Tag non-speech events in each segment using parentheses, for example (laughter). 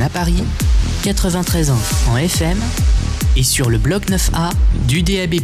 À Paris, 93 ans en FM et sur le bloc 9A du DAB+.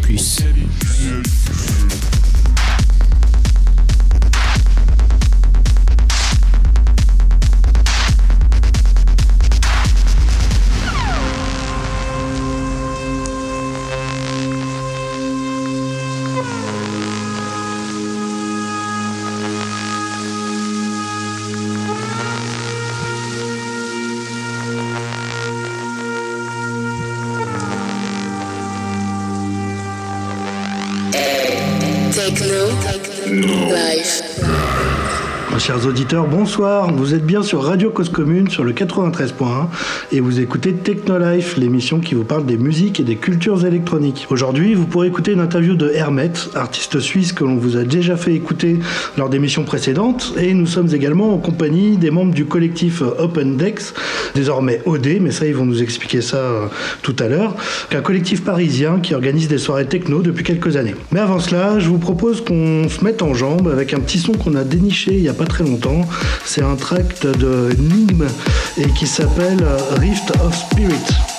Bonsoir. Vous êtes bien sur Radio Cause Commune sur le 93.1 et vous écoutez Technolife, l'émission qui vous parle des musiques et des cultures électroniques. Aujourd'hui, vous pourrez écouter une interview de Hermet, artiste suisse que l'on vous a déjà fait écouter lors d'émissions précédentes et nous sommes également en compagnie des membres du collectif Open Dex, désormais OD, mais ça ils vont nous expliquer ça euh, tout à l'heure, qu'un collectif parisien qui organise des soirées techno depuis quelques années. Mais avant cela, je vous propose qu'on se mette en jambe avec un petit son qu'on a déniché il y a pas très longtemps. C'est un tract de Nigm et qui s'appelle Rift of Spirit.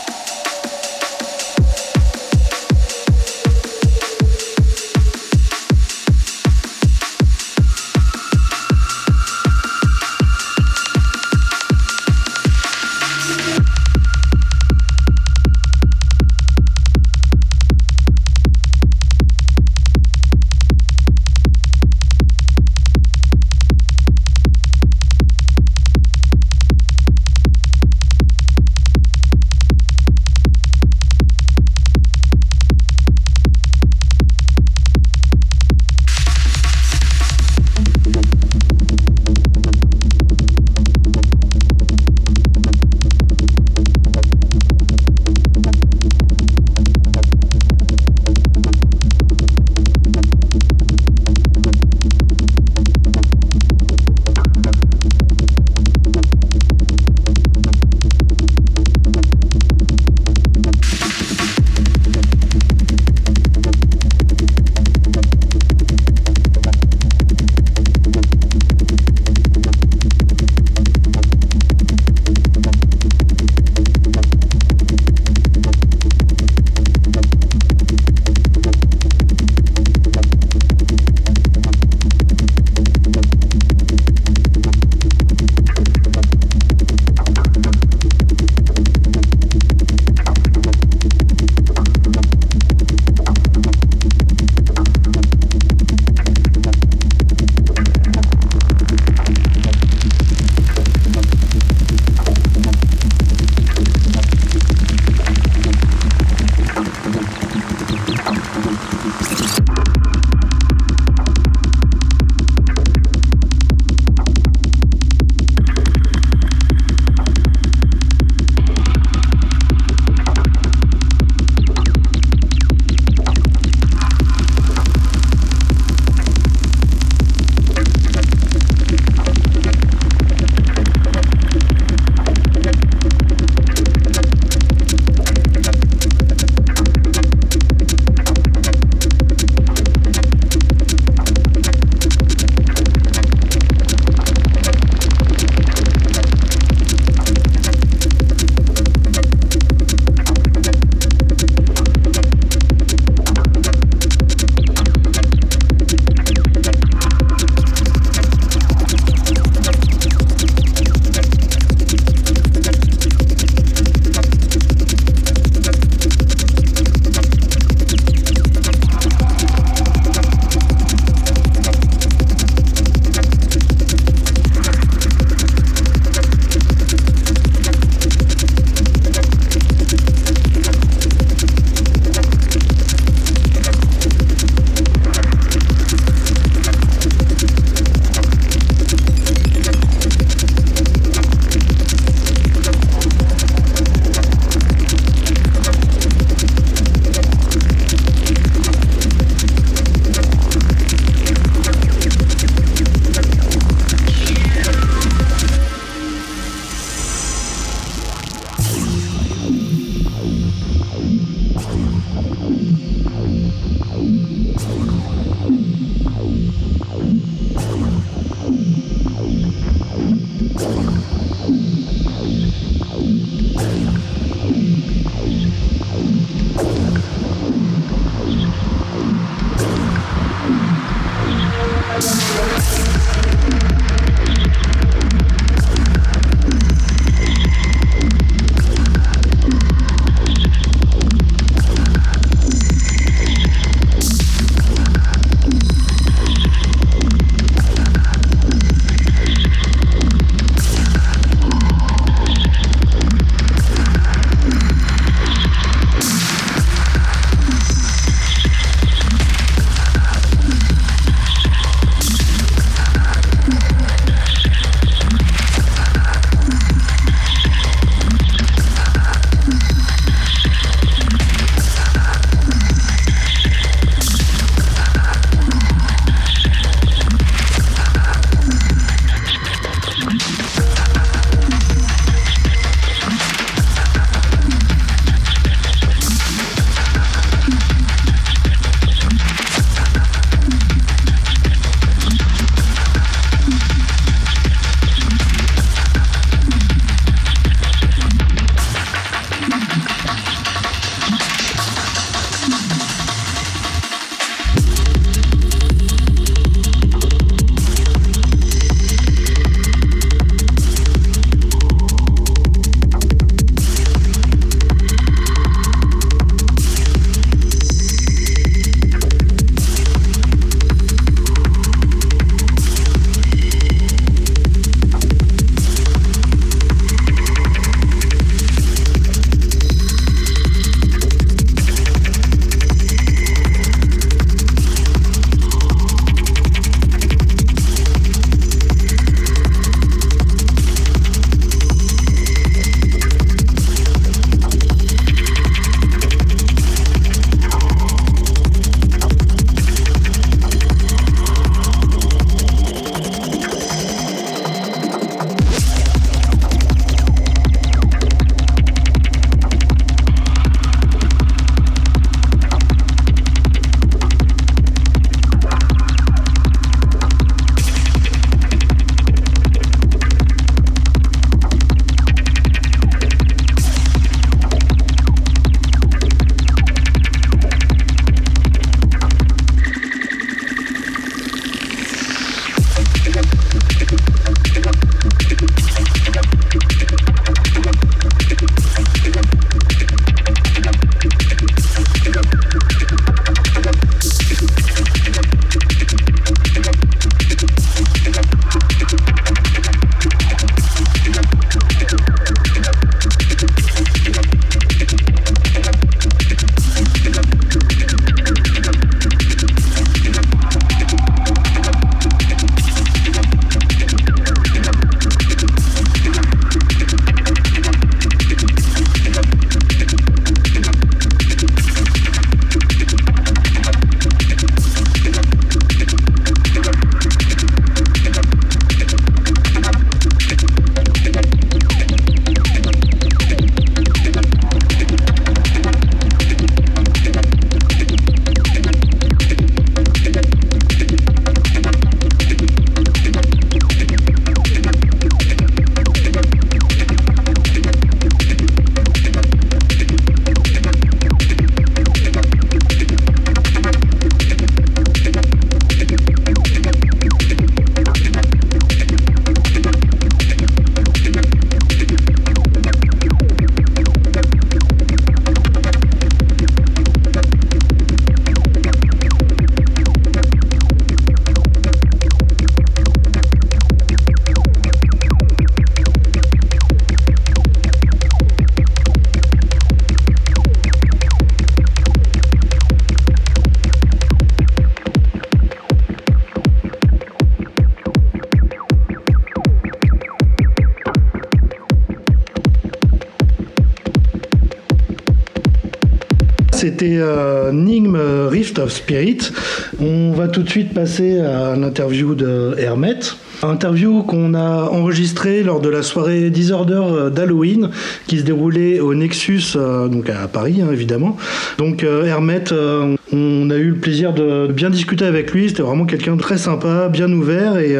Euh, Nigm Rift of Spirit. On va tout de suite passer à l'interview de Hermet. Interview qu'on a enregistrée lors de la soirée Disorder euh, d'Halloween qui se déroulait au Nexus, euh, donc à Paris hein, évidemment. Donc euh, Hermet, euh, on a eu le plaisir de bien discuter avec lui. C'était vraiment quelqu'un de très sympa, bien ouvert et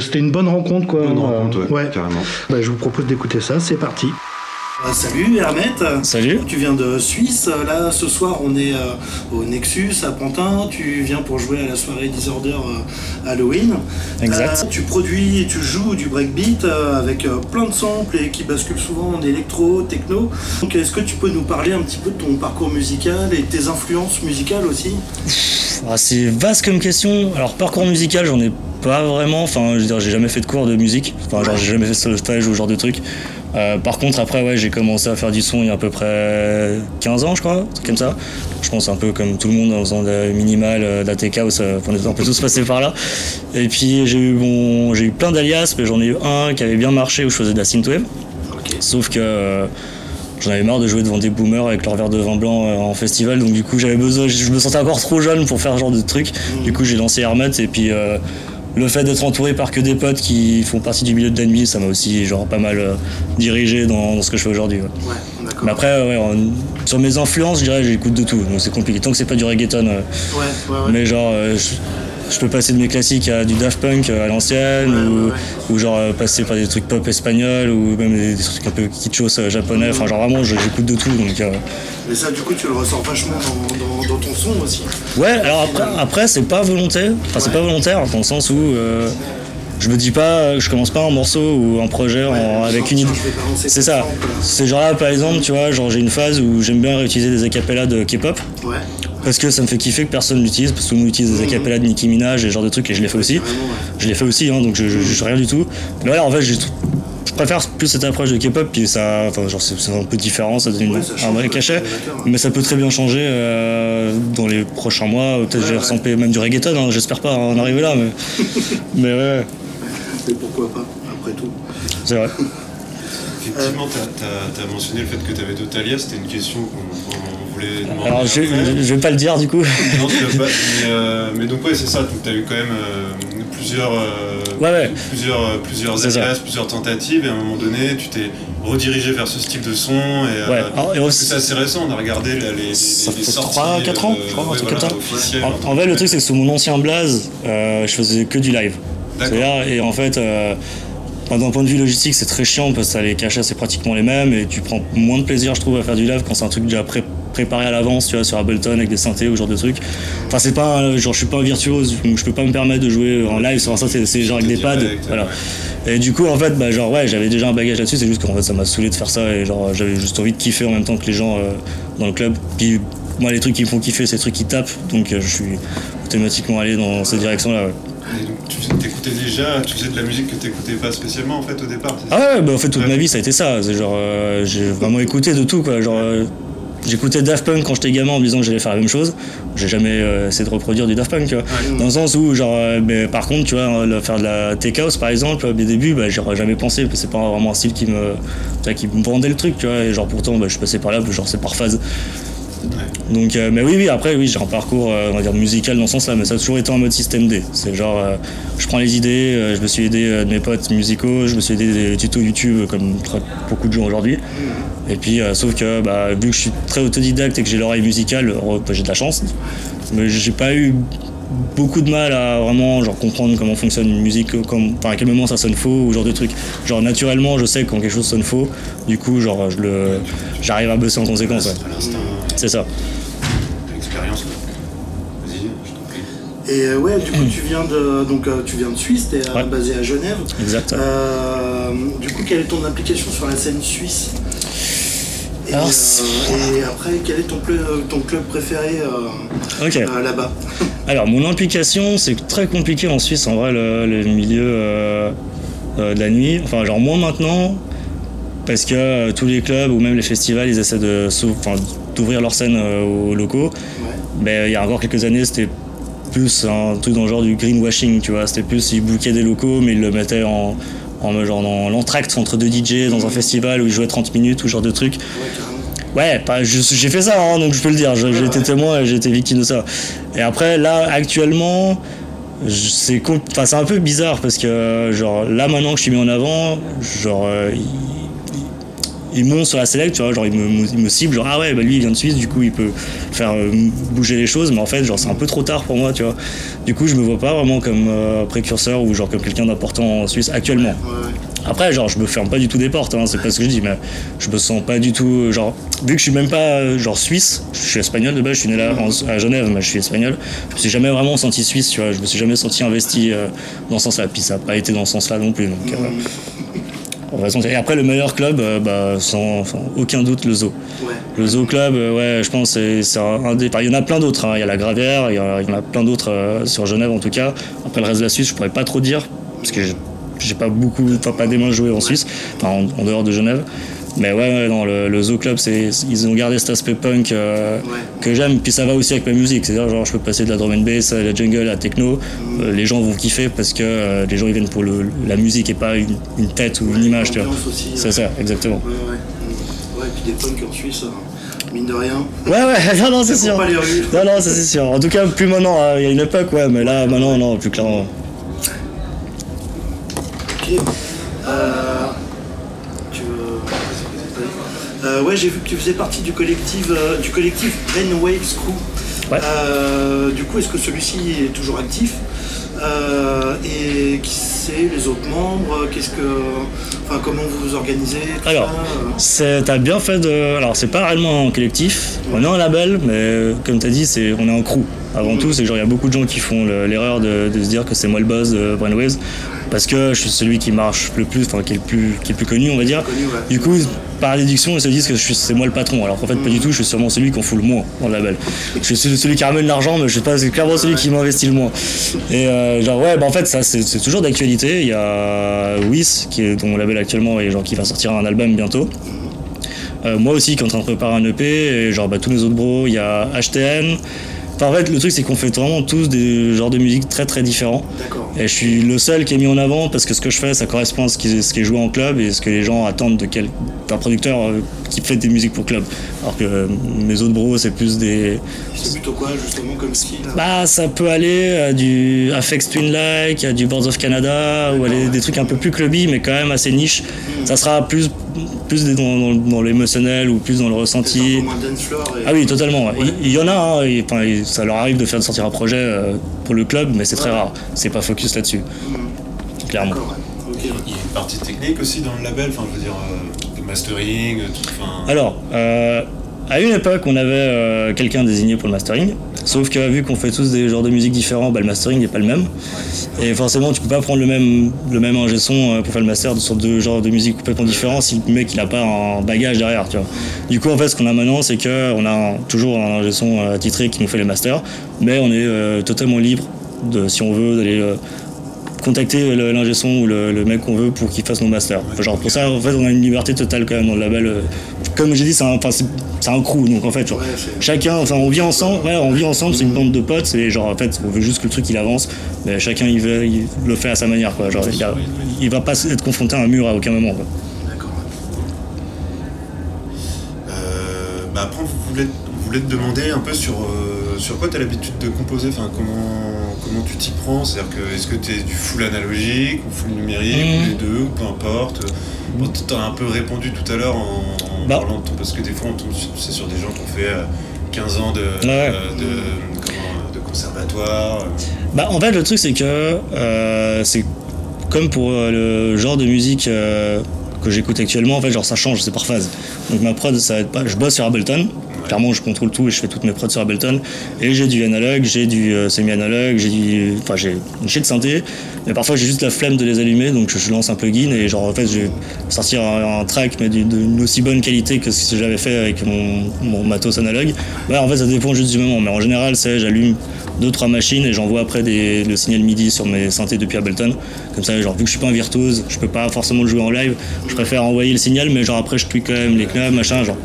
c'était une bonne rencontre quoi. Bonne rencontre, ouais, carrément. Bah, je vous propose d'écouter ça. C'est parti. Salut Hermet. Salut. Tu viens de Suisse. Là, ce soir, on est euh, au Nexus à Pantin. Tu viens pour jouer à la soirée Disorder euh, Halloween. Exact. Euh, tu produis et tu joues du breakbeat euh, avec euh, plein de samples et qui basculent souvent en électro, techno. Donc, est-ce que tu peux nous parler un petit peu de ton parcours musical et tes influences musicales aussi? Ah, c'est vaste comme question. Alors, parcours musical, j'en ai pas vraiment. Enfin, je veux dire, j'ai jamais fait de cours de musique. Enfin, genre, j'ai jamais fait de stage ou ce genre de truc. Euh, par contre, après, ouais, j'ai commencé à faire du son il y a à peu près 15 ans, je crois, un truc comme ça. Je pense un peu comme tout le monde en faisant de minimal, tech house, euh, on est un peu tous passés par là. Et puis, j'ai eu, bon, j'ai eu plein d'alias, mais j'en ai eu un qui avait bien marché où je faisais de la synthwave. Sauf que euh, j'en avais marre de jouer devant des boomers avec leur verre de vin blanc euh, en festival, donc du coup j'avais besoin, je me sentais encore trop jeune pour faire ce genre de truc. Du coup j'ai lancé Hermet et puis euh, le fait d'être entouré par que des potes qui font partie du milieu de la nuit, ça m'a aussi genre pas mal euh, dirigé dans, dans ce que je fais aujourd'hui. ouais. Ouais, d'accord. Mais après, euh, ouais, sur mes influences, je dirais j'écoute de tout, donc c'est compliqué. Tant que c'est pas du reggaeton, euh, Ouais, ouais, ouais. mais genre euh, je, je peux passer de mes classiques à du Daft Punk euh, à l'ancienne Ouais, ou, ouais, ouais. ou genre euh, passer par des trucs pop espagnols ou même des, des trucs un peu kitschos euh, japonais enfin genre vraiment j'écoute de tout donc euh, Mais ça, du coup, tu le ressens vachement dans, dans- dans ton son aussi. ouais alors après, après c'est pas volontaire enfin c'est Ouais. pas volontaire dans le sens où euh, je me dis pas je commence pas un morceau ou un projet en- avec une idée c'est ce ça c'est genre là par exemple tu vois genre j'ai une phase où j'aime bien réutiliser des acapellas de K-pop Ouais. Parce que ça me fait kiffer que personne l'utilise parce que tout le monde utilise des acapellas de Nicki Minaj et ce genre de trucs et je l'ai fait aussi ouais. je l'ai fait aussi, hein, donc je, je, je- rien du tout. Mais voilà, en fait, j'ai- je préfère plus cette approche de K-pop, puis ça, enfin, genre, c'est c'est un peu différent, ça donne une- ça un vrai cachet. Mais ça peut très bien changer euh, dans les prochains mois. Peut-être Ouais, je vais ouais. ressembler même du reggaeton, hein, j'espère pas en arriver là, mais, (laughs) mais ouais, Et pourquoi pas, après tout. c'est vrai. Effectivement, tu as, mentionné le fait que tu avais d'autres alias, c'était une question qu'on demander. Alors, je, je, je vais pas le dire du coup. Non, tu l'as pas, (laughs) mais, euh, mais donc ouais, c'est ça, tu as eu quand même euh, plusieurs, euh, Ouais, ouais. plusieurs, plusieurs alias, plusieurs tentatives, et à un moment donné, tu t'es redirigé vers ce style de son. Et, Ouais, alors, et aussi- c'est assez récent, on a regardé là, les, les, Ça les fait sorties, 3, 4 ans, je crois, un ouais, truc voilà, comme ça. officielles, En, en vrai, le truc, c'est que sous mon ancien blaze, je faisais que du live. D'accord. Et en fait, enfin, d'un point de vue logistique, c'est très chiant parce que ça, les cachets, c'est pratiquement les mêmes et tu prends moins de plaisir, je trouve, à faire du live quand c'est un truc déjà pré- préparé à l'avance, tu vois, sur Ableton avec des synthés ou ce genre de trucs. Enfin, c'est pas, un- genre, je suis pas un virtuose, donc je peux pas me permettre de jouer en live sur un synthé, c'est genre avec des pads, Direct, voilà. ouais. Et du coup, en fait, bah, genre, ouais, j'avais déjà un bagage là-dessus, c'est juste qu'en fait, ça m'a saoulé de faire ça et genre, j'avais juste envie de kiffer en même temps que les gens euh, dans le club. Puis, moi, les trucs qui me font kiffer, c'est les trucs qui tapent, donc euh, je suis automatiquement allé dans cette direction-là, ouais. Et donc, tu t'écoutais déjà, tu faisais de la musique que t'écoutais pas spécialement en fait au départ. Ah ouais, bah en fait toute Ouais. ma vie ça a été ça. C'est genre euh, j'ai vraiment écouté de tout quoi. Genre euh, j'écoutais Daft Punk quand j'étais gamin en me disant que j'allais faire la même chose. J'ai jamais euh, essayé de reproduire du Daft Punk, tu vois. Dans le sens où genre euh, mais par contre tu vois le- faire de la tech house par exemple au début bah j'aurais jamais pensé parce que c'est pas vraiment un style qui me qui me vendait le truc tu vois et genre pourtant bah, je suis passé par là genre c'est par phase. Donc, euh, mais oui, oui, après, oui, j'ai un parcours, euh, on va dire, musical dans ce sens-là, mais ça a toujours été en mode système D. C'est genre, euh, je prends les idées, je me suis aidé de mes potes musicaux, je me suis aidé des tutos YouTube, comme beaucoup de gens aujourd'hui. Et puis, sauf que, bah, vu que je suis très autodidacte et que j'ai l'oreille musicale, bah, j'ai de la chance. Mais j'ai pas eu beaucoup de mal à vraiment genre comprendre comment fonctionne une musique, euh, comme, enfin à quel moment ça sonne faux ou ce genre de truc. Genre naturellement je sais quand quelque chose sonne faux, du coup genre je le j'arrive à bosser en conséquence. ouais. C'est ça. l'expérience. quoi. Vas-y, je t'en prie. Et euh, ouais, du coup, tu viens de, donc, euh, tu viens de Suisse, tu es Ouais. basé à Genève. Exact. Euh, du coup, quelle est ton implication sur la scène suisse? Et, Alors, euh, et après, quel est ton, club préféré euh, euh, là-bas? (laughs) Alors, mon implication, c'est très compliqué en Suisse, en vrai, le, le milieu de la nuit. Enfin, genre, moins maintenant, parce que tous les clubs ou même les festivals, ils essaient de d'ouvrir leur scène aux locaux. Mais euh, il y a encore quelques années, c'était plus un truc dans le genre du greenwashing, tu vois. C'était plus, ils bookaient des locaux, mais ils le mettaient en, en genre dans l'entracte entre deux DJ dans un festival où ils jouaient 30 minutes ou genre de truc. Ouais, pas- j'ai fait ça, hein, donc je peux le dire. J'ai été témoin et j'ai été victime de ça. Et après, là, actuellement, c'est un peu bizarre parce que, genre, là, maintenant que je suis mis en avant, genre, euh, il, monte sur la select, tu vois, genre, il me, il me cible, genre, ah ouais, bah lui, il vient de Suisse, du coup, il peut faire euh, bouger les choses, mais en fait, genre, c'est un peu trop tard pour moi, tu vois. Du coup, je me vois pas vraiment comme euh, précurseur ou genre comme quelqu'un d'important en Suisse actuellement. Après, genre, je me ferme pas du tout des portes, hein, c'est pas ce que je dis, mais je me sens pas du tout, genre, vu que je suis même pas, euh, genre, suisse, je suis espagnol de base, je suis né là en- à Genève, mais je suis espagnol, je me suis jamais vraiment senti suisse, tu vois, je me suis jamais senti investi euh, dans ce sens-là, puis ça a pas été dans ce sens-là non plus, donc. Et après, le meilleur club, euh, bah, sans, sans aucun doute, le Zoo. Ouais. Le Zoo Club, euh, ouais, je pense, c'est c'est un, des. Il y en a plein d'autres. hein. Il y a la Gravière, il y, a- il y en a plein d'autres euh, sur Genève en tout cas. Après le reste de la Suisse, je pourrais pas trop dire parce que j'ai- j'ai pas beaucoup, enfin pas des mains jouées en Suisse, enfin en, en dehors de Genève. Mais ouais, ouais, non, le, le Zoo Club, c'est ils ont gardé cet aspect punk euh, Ouais. que j'aime. Puis ça va aussi avec ma musique. C'est-à-dire, genre, je peux passer de la drum and bass à la jungle, à la techno. Euh, les gens vont kiffer parce que euh, les gens ils viennent pour le, la musique et pas une, une tête ou une image, C'est ça, exactement. Ouais, ouais. Mm. Ouais, et puis des punks en Suisse, euh, mine de rien. Ouais, ouais, (laughs) non, non, c'est sûr. pas les rues. Non, non, ça c'est sûr. En tout cas, plus maintenant, hein, il y a une époque, ouais, mais là, maintenant, non, plus clairement. Ok. Euh, tu veux... Euh, ouais, j'ai vu que tu faisais partie du collectif, euh, du collectif Brainwave Crew. Ouais. Euh, du coup, est-ce que celui-ci est toujours actif Et qui c'est les autres membres Qu'est-ce que, enfin, comment vous vous organisez Alors, c'est- t'as bien fait de. Alors, c'est pas réellement un collectif, on est un label, mais comme t'as dit, c'est, on est un crew. Avant tout, c'est genre, il y a beaucoup de gens qui font le- l'erreur de, de se dire que c'est moi le boss de Brainwaves, parce que je suis celui qui marche le plus, enfin, qui est le plus, qui est le plus connu, on va dire. Connu, ouais. Du coup, par déduction, ils se disent que c'est moi le patron, alors qu'en fait, pas du tout, je suis sûrement celui qu'on fout le moins dans le label. Je suis celui qui ramène l'argent, mais je suis pas clairement celui qui m'investit le moins. Et euh, genre, ouais, bah en fait, ça, c'est toujours d'actualité. Il y a Whis, qui est dans mon label actuellement, et genre, qui va sortir un album bientôt. Euh, moi aussi, qui est en train de préparer un EP, et genre, bah, tous mes autres bros, il y a HTN. Enfin, en fait, le truc, c'est qu'on fait vraiment tous des genres de musique très très différents. D'accord. Et je suis le seul qui est mis en avant parce que ce que je fais, ça correspond à ce qui, ce qui est joué en club et ce que les gens attendent de quel- d'un producteur euh, qui fait des musiques pour club. Alors que euh, mes autres bros, c'est plus des. C'est plutôt quoi, justement, comme style Bah, ça peut aller à du Afex Twin Like, à du Boards of Canada, ou aller des trucs un peu plus clubby, mais quand même assez niche. Ça sera plus, plus dans, dans, dans l'émotionnel ou plus dans le ressenti. peu moins dance floor et- Ah oui, totalement. ouais. Il, il y en a, hein, et, ça leur arrive de faire de sortir un projet euh, pour le club, mais c'est très rare. C'est pas focus là-dessus. Clairement. Ouais. Ok. Il y a une partie technique aussi dans le label, enfin je veux dire, euh, mastering, enfin... Alors, euh, à une époque, on avait euh, quelqu'un désigné pour le mastering. Sauf que vu qu'on fait tous des genres de musique différents, bah, le mastering n'est pas le même. Et forcément, tu peux pas prendre le même, le même ingé son euh, pour faire le master sur deux genres de musique complètement différents si le mec il a pas un bagage derrière. Du coup, en fait, ce qu'on a maintenant, c'est qu'on a toujours un ingé son euh, attitré qui nous fait les masters, mais on est euh, totalement libre de, si on veut, d'aller euh, contacter l'ingé son ou le, le mec qu'on veut pour qu'il fasse nos masters. Genre pour ça, en fait, on a une liberté totale quand même dans le label. euh. Comme j'ai dit, c'est un, un crew, donc en fait, genre, chacun, enfin, on vit ensemble, ouais, on vit ensemble, c'est une bande de potes, c'est genre, en fait, on veut juste que le truc il avance, mais chacun il, veut, il le fait à sa manière, quoi. Genre, il, a- il va pas être confronté à un mur à aucun moment, quoi. Euh, bah après, vous voulez, vous voulez te demander un peu sur, euh, sur quoi tu as l'habitude de composer, enfin, comment, comment tu t'y prends C'est-à-dire que est-ce que tu es du full analogique ou full numérique, ou les deux, ou peu importe? Bon, tu as un peu répondu tout à l'heure en, en Bah. parlant de ton- parce que des fois on tombe sur, c'est sur des gens qui ont fait euh, 15 ans de, Ouais. euh, de, comment, de conservatoire. euh. Bah, en fait, le truc, c'est que euh, c'est comme pour euh, le genre de musique euh, que j'écoute actuellement, en fait, genre ça change, c'est par phase. Donc ma prod, ça va être pas. Je bosse sur Ableton. Clairement, je contrôle tout et je fais toutes mes prods sur Ableton. Et j'ai du analogue, j'ai du euh, semi-analogue, j'ai du. Enfin, j'ai une chier de synthé. Mais parfois, j'ai juste la flemme de les allumer, donc je, lance un plugin et genre, en fait, je vais sortir un, track, mais d'une aussi bonne qualité que ce que j'avais fait avec mon, matos analogue. Ouais, en fait, ça dépend juste du moment. Mais en général, c'est j'allume deux trois machines et j'envoie après des, le signal MIDI sur mes synthés depuis Ableton. Comme ça, genre vu que je suis pas un virtuose, je peux pas forcément le jouer en live. Je préfère envoyer le signal, mais genre après je tweak quand même les knobs, machin, genre.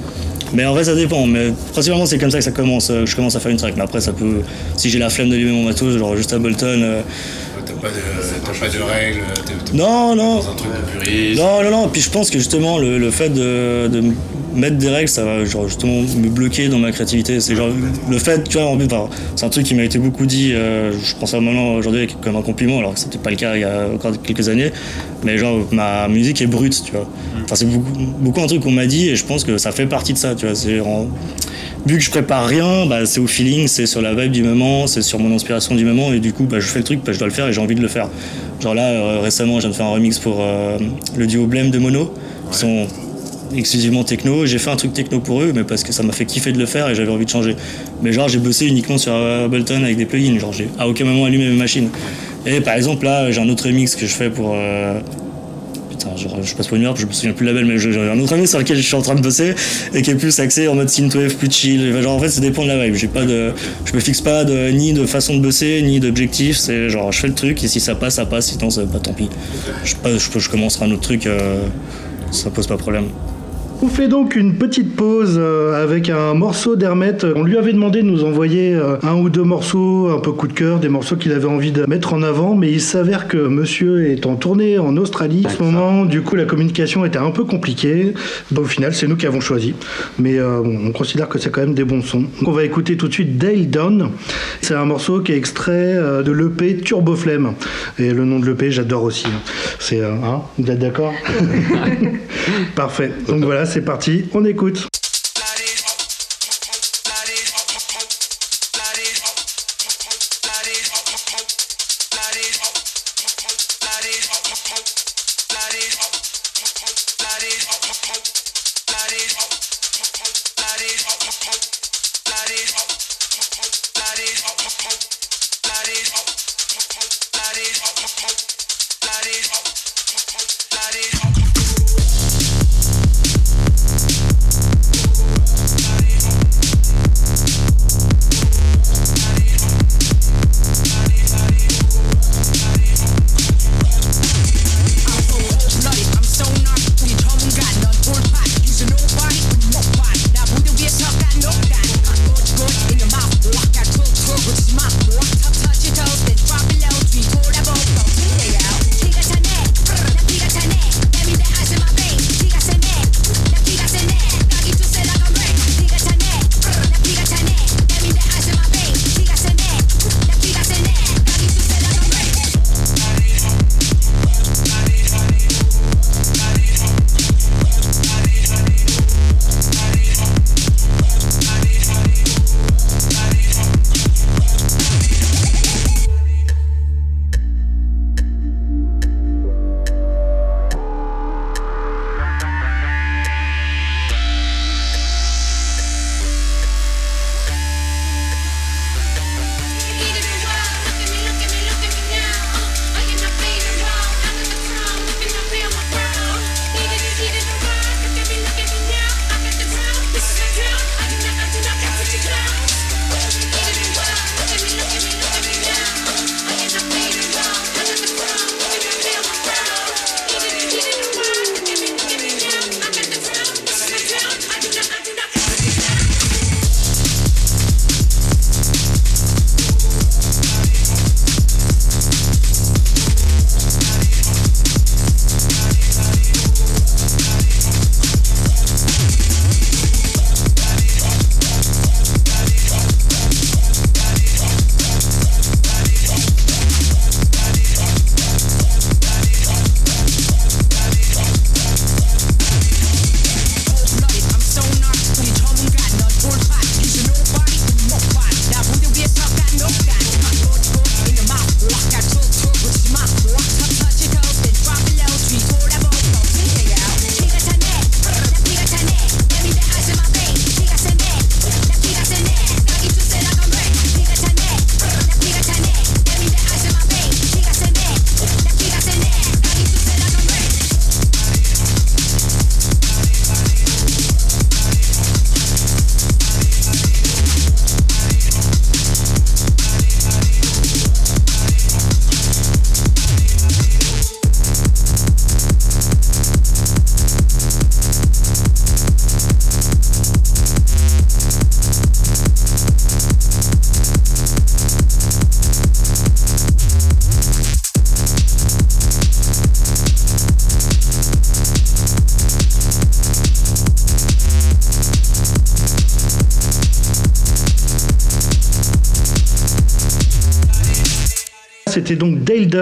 Mais en vrai, ça dépend. Mais principalement, c'est comme ça que ça commence. euh, Je commence à faire une track. Mais après, ça peut. Si j'ai la flemme d'allumer mon matos, genre juste Ableton. euh, T'as pas, de- pas de règles, t'es t'es Non, non. dans un truc de puriste. Non, non, non. Puis je pense que justement, le, le fait de, de mettre des règles, ça va genre, justement me bloquer dans ma créativité. C'est genre le fait, tu vois, en enfin, c'est un truc qui m'a été beaucoup dit, euh, je pense à maintenant aujourd'hui comme un compliment, alors que c'était pas le cas il y a encore quelques années, mais genre ma musique est brute, tu vois. Enfin, c'est beaucoup, beaucoup un truc qu'on m'a dit et je pense que ça fait partie de ça, tu vois. C'est en- vu que je prépare rien, bah, c'est au feeling, c'est sur la vibe du moment, c'est sur mon inspiration du moment, et du coup, bah, je fais le truc, bah, je dois le faire et j'ai envie de le faire. Genre là, euh, récemment, je viens de faire un remix pour euh, le duo Blame de Mono, qui sont exclusivement techno. J'ai fait un truc techno pour eux, mais parce que ça m'a fait kiffer de le faire et j'avais envie de changer. Mais genre, j'ai bossé uniquement sur Ableton avec des plugins, genre, j'ai à aucun moment allumé mes machines. Et par exemple, là, j'ai un autre remix que je fais pour. euh, Putain, je, je passe pour une merde, je me souviens plus de la belle, mais j'ai un autre ami sur lequel je suis en train de bosser et qui est plus axé en mode synthwave, plus chill. Genre en fait, ça dépend de la vibe. J'ai pas je me fixe pas de, ni de façon de bosser, ni d'objectif. C'est genre, je fais le truc et si ça passe, ça passe. Sinon, ça, bah tant pis. Je, je, commencerai un autre truc, euh, ça pose pas problème. On fait donc une petite pause euh, avec un morceau d'Hermet. On lui avait demandé de nous envoyer euh, un ou deux morceaux un peu coup de cœur, des morceaux qu'il avait envie de mettre en avant, mais il s'avère que monsieur est en tournée en Australie en ce moment, du coup la communication était un peu compliquée. Au final, c'est nous qui avons choisi, mais euh, on considère que c'est quand même des bons sons. Donc, on va écouter tout de suite Dale Down. C'est un morceau qui est extrait de l'EP Turbo Flemme. Et le nom de l'EP, j'adore aussi. hein. C'est, hein, vous êtes d'accord? (laughs) (laughs) Parfait. Donc voilà, c'est parti, on écoute.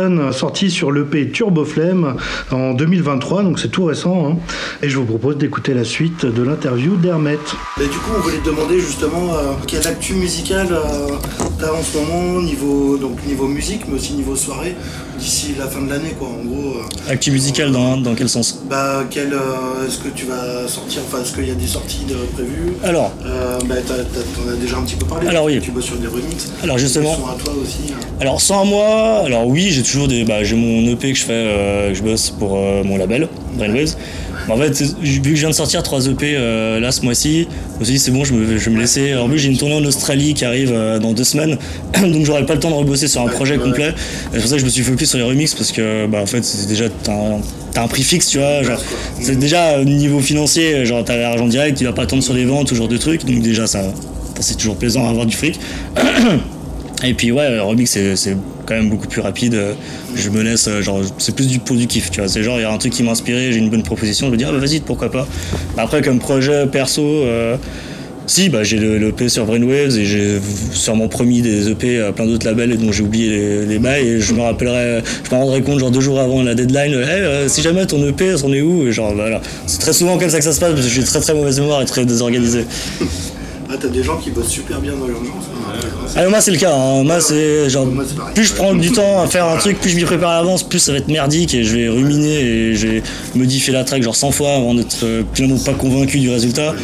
Dunn, sorti sur l'EP Turbo Flame en 2023, donc c'est tout récent. hein. Et je vous propose d'écouter la suite de l'interview d'Hermet. du coup, on voulait te demander justement euh, quelle actu musicale euh, t'as en ce moment, niveau, donc, niveau musique, mais aussi niveau soirée, la fin de l'année, quoi. En gros, euh, Actu musicale dans, dans quel sens? Bah, quel, euh, est-ce que tu vas sortir, enfin, est-ce qu'il y a des sorties de prévues? Alors, euh, bah, T'en as déjà un petit peu parlé. Alors, oui. Tu bosses sur des remixes. Alors, justement. À toi aussi. hein. Alors sans moi, alors oui, j'ai toujours des, bah, j'ai mon EP que je fais, que je bosse pour mon label, Brainwaves. En fait, vu que je viens de sortir trois EP euh, là ce mois-ci, je me suis dit c'est bon, je, me, je vais me laisser. En plus, j'ai une tournée en Australie qui arrive euh, dans deux semaines, (clears throat) donc j'aurai pas le temps de rebosser sur un projet complet. Et C'est pour ça que je me suis focus sur les remixes parce que bah en fait c'est déjà t'as un, prix fixe, tu vois. Genre, c'est déjà au niveau financier, genre t'as l'argent direct, tu vas pas attendre sur les ventes, genre de trucs. Donc déjà ça, c'est toujours plaisant d'avoir du fric. (clears throat) Et puis ouais, le remix c'est quand même beaucoup plus rapide. Je me laisse, euh, genre, c'est plus du pour du kiff, tu vois. C'est genre, il y a un truc qui m'a inspiré, j'ai une bonne proposition, je me dis, ah bah vas-y, pourquoi pas. Après, comme projet perso, euh, si, bah j'ai le, le EP sur Brainwaves et j'ai sûrement promis des EP à plein d'autres labels et dont j'ai oublié les, les bails et je me rappellerai, je me rendrai compte genre deux jours avant la deadline, hey, euh, si jamais ton EP, c'en est où? Genre voilà, c'est très souvent comme ça que ça se passe parce que j'ai très très mauvaise mémoire et très désorganisé. Ah, t'as des gens qui bossent super bien dans l'urgence. hein. Ah, moi c'est le cas, hein. moi c'est genre Moi, plus je prends du temps à faire un truc, plus je m'y prépare à l'avance, plus ça va être merdique et je vais ruminer et je vais modifier la track genre 100 fois avant d'être euh, finalement pas convaincu du résultat.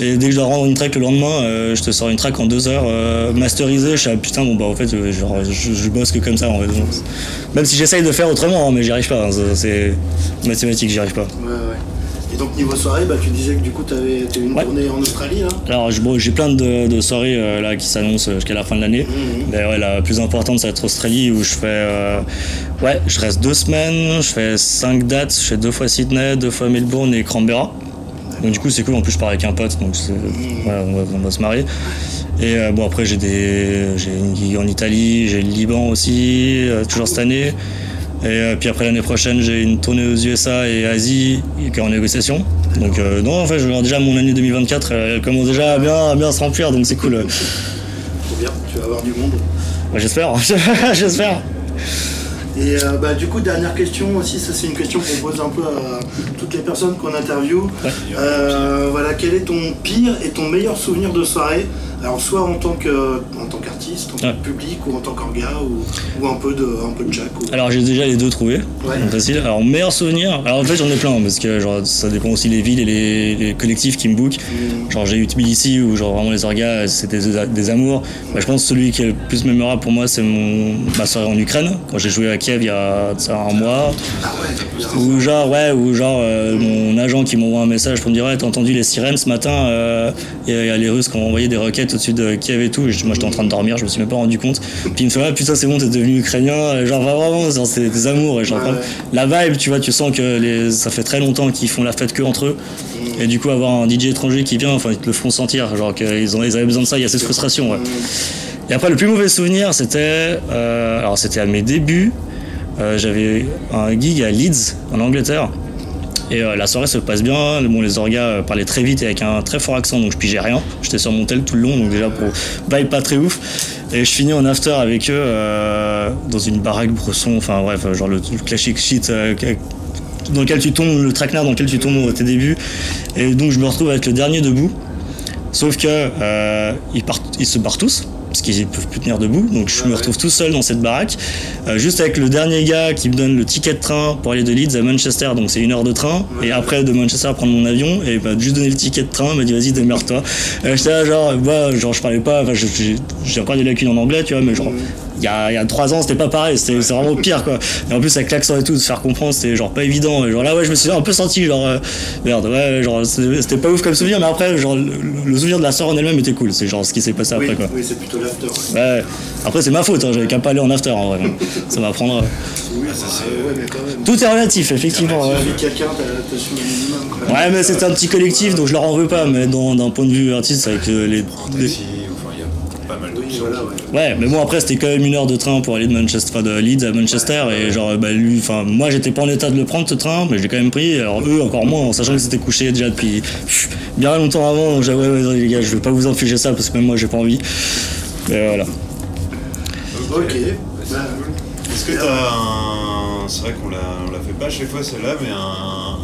Et dès que je dois rendre une track le lendemain, euh, je te sors une track en deux heures euh, masterisée, je suis ah, putain bon bah en fait genre, je, je bosse que comme ça en fait. Donc, Même si j'essaye de faire autrement, hein, mais j'y arrive pas, hein. c'est c'est mathématique, j'y arrive pas. Ouais, ouais. Et donc, niveau soirée, bah, tu disais que du coup, t'avais t'as eu une Ouais. tournée en Australie, là Alors bon, j'ai plein de, de soirées euh, là qui s'annoncent jusqu'à la fin de l'année. Mais ouais, la plus importante ça va être Australie où je fais euh, ouais, je reste deux semaines, je fais cinq dates, je fais deux fois Sydney, deux fois Melbourne et Canberra. Donc du coup c'est cool, en plus je pars avec un pote, donc ouais, on, va, on va se marier. Et euh, bon après j'ai des j'ai en Italie, j'ai le Liban aussi, toujours cette année. Et euh, puis après l'année prochaine j'ai une tournée aux USA et Asie qui est en négociation. Donc euh, non en fait je vois déjà mon année 2024 elle commence déjà à bien, à bien se remplir donc c'est cool. Trop bien, tu vas avoir du monde. Ouais, J'espère, (laughs) j'espère. Et euh, bah, du coup, dernière question aussi, ça c'est une question qu'on pose un peu à toutes les personnes qu'on interviewe. Euh, voilà, quel est ton pire et ton meilleur souvenir de soirée Alors soit en tant que en tant qu'artiste, en tant Ouais. que public ou en tant qu'orga ou, ou un peu de un peu de Jack. ou- Alors j'ai déjà les deux trouvés, Ouais. facile. Alors meilleur souvenir, alors en fait j'en ai plein parce que genre ça dépend aussi les villes et les, les collectifs qui me bookent. Mm. Genre j'ai eu Tbilissi où genre vraiment les orgas c'était des, des amours. Bah, je pense que celui qui est le plus mémorable pour moi c'est mon ma soirée en Ukraine quand j'ai joué à Kiev il y a un mois. Ah ouais. Ou genre, ouais, ou genre euh, mon agent qui m'envoie un message pour me dire Ouais, t'as entendu les sirènes ce matin euh, Il y, y a les Russes qui ont envoyé des roquettes au-dessus de Kiev et tout. Et moi j'étais en train de dormir, je me suis même pas rendu compte. Puis il me fait Ouais, putain, c'est bon, t'es devenu ukrainien. Genre, vraiment, genre, c'est des amours. Et genre, Ouais, ouais. la vibe, tu vois, tu sens que les, ça fait très longtemps qu'ils font la fête que entre eux. Et du coup, avoir un DJ étranger qui vient, enfin, ils te le font sentir. Genre, qu'ils ont, ils avaient besoin de ça, il y a cette frustration. Ouais. Et après, le plus mauvais souvenir, c'était. euh, alors, c'était à mes débuts. Euh, J'avais un gig à Leeds, en Angleterre. Et euh, la soirée se passe bien. Bon, les orgas euh, parlaient très vite et avec un très fort accent, donc je pigeais rien. J'étais sur mon tel tout le long, donc déjà pour vibe pas très ouf. Et je finis en after avec eux euh, dans une baraque bresson, enfin bref, genre le, classic shit dans lequel tu tombes, le traquenard dans lequel tu tombes à tes débuts. Et donc je me retrouve avec le dernier debout. Sauf que ils, partent, ils se barrent tous parce qu'ils peuvent plus tenir debout. Donc je me retrouve tout seul dans cette baraque, euh, juste avec le dernier gars qui me donne le ticket de train pour aller de Leeds à Manchester. Donc c'est une heure de train. Et après de Manchester prendre mon avion et bah, juste donner le ticket de train, il m'a dit vas-y démerde-toi. Euh, J'étais là genre, bah, genre je parlais pas, enfin, j'ai encore des lacunes en anglais, tu vois, mais genre il y a, il y a trois ans c'était pas pareil, c'était c'est vraiment pire quoi. Et en plus avec l'accent et tout, de se faire comprendre c'était genre pas évident. Et genre là ouais je me suis un peu senti genre euh, merde ouais genre c'était pas ouf comme souvenir, mais après genre le, le souvenir de la soirée en elle-même était cool. C'est genre ce qui s'est passé Oui, après quoi. oui, c'est plutôt l'after. ouais. Ouais. Après c'est ma faute, hein, j'avais qu'à pas aller en after en vrai. Ça m'apprendra. Oui, bah, ouais, mais quand même. Tout est relatif effectivement. ouais. Quelqu'un, t'as minimum. Ouais mais c'était un petit collectif donc je leur en veux pas mais d'un point de vue artiste avec euh, les, les- voilà, ouais. Ouais, mais bon après c'était quand même une heure de train pour aller de Manchester, enfin, de Leeds à Manchester et genre bah lui, enfin moi j'étais pas en état de le prendre ce train, mais j'ai quand même pris. Alors eux encore moins, en sachant que c'était couché déjà depuis pff, bien longtemps avant. Donc j'avais ouais, ouais, les gars, je vais pas vous infliger ça parce que même moi j'ai pas envie. Mais voilà. Ok. Bah, Est-ce que t'as un. C'est vrai qu'on l'a, pas chaque fois celle-là, mais un,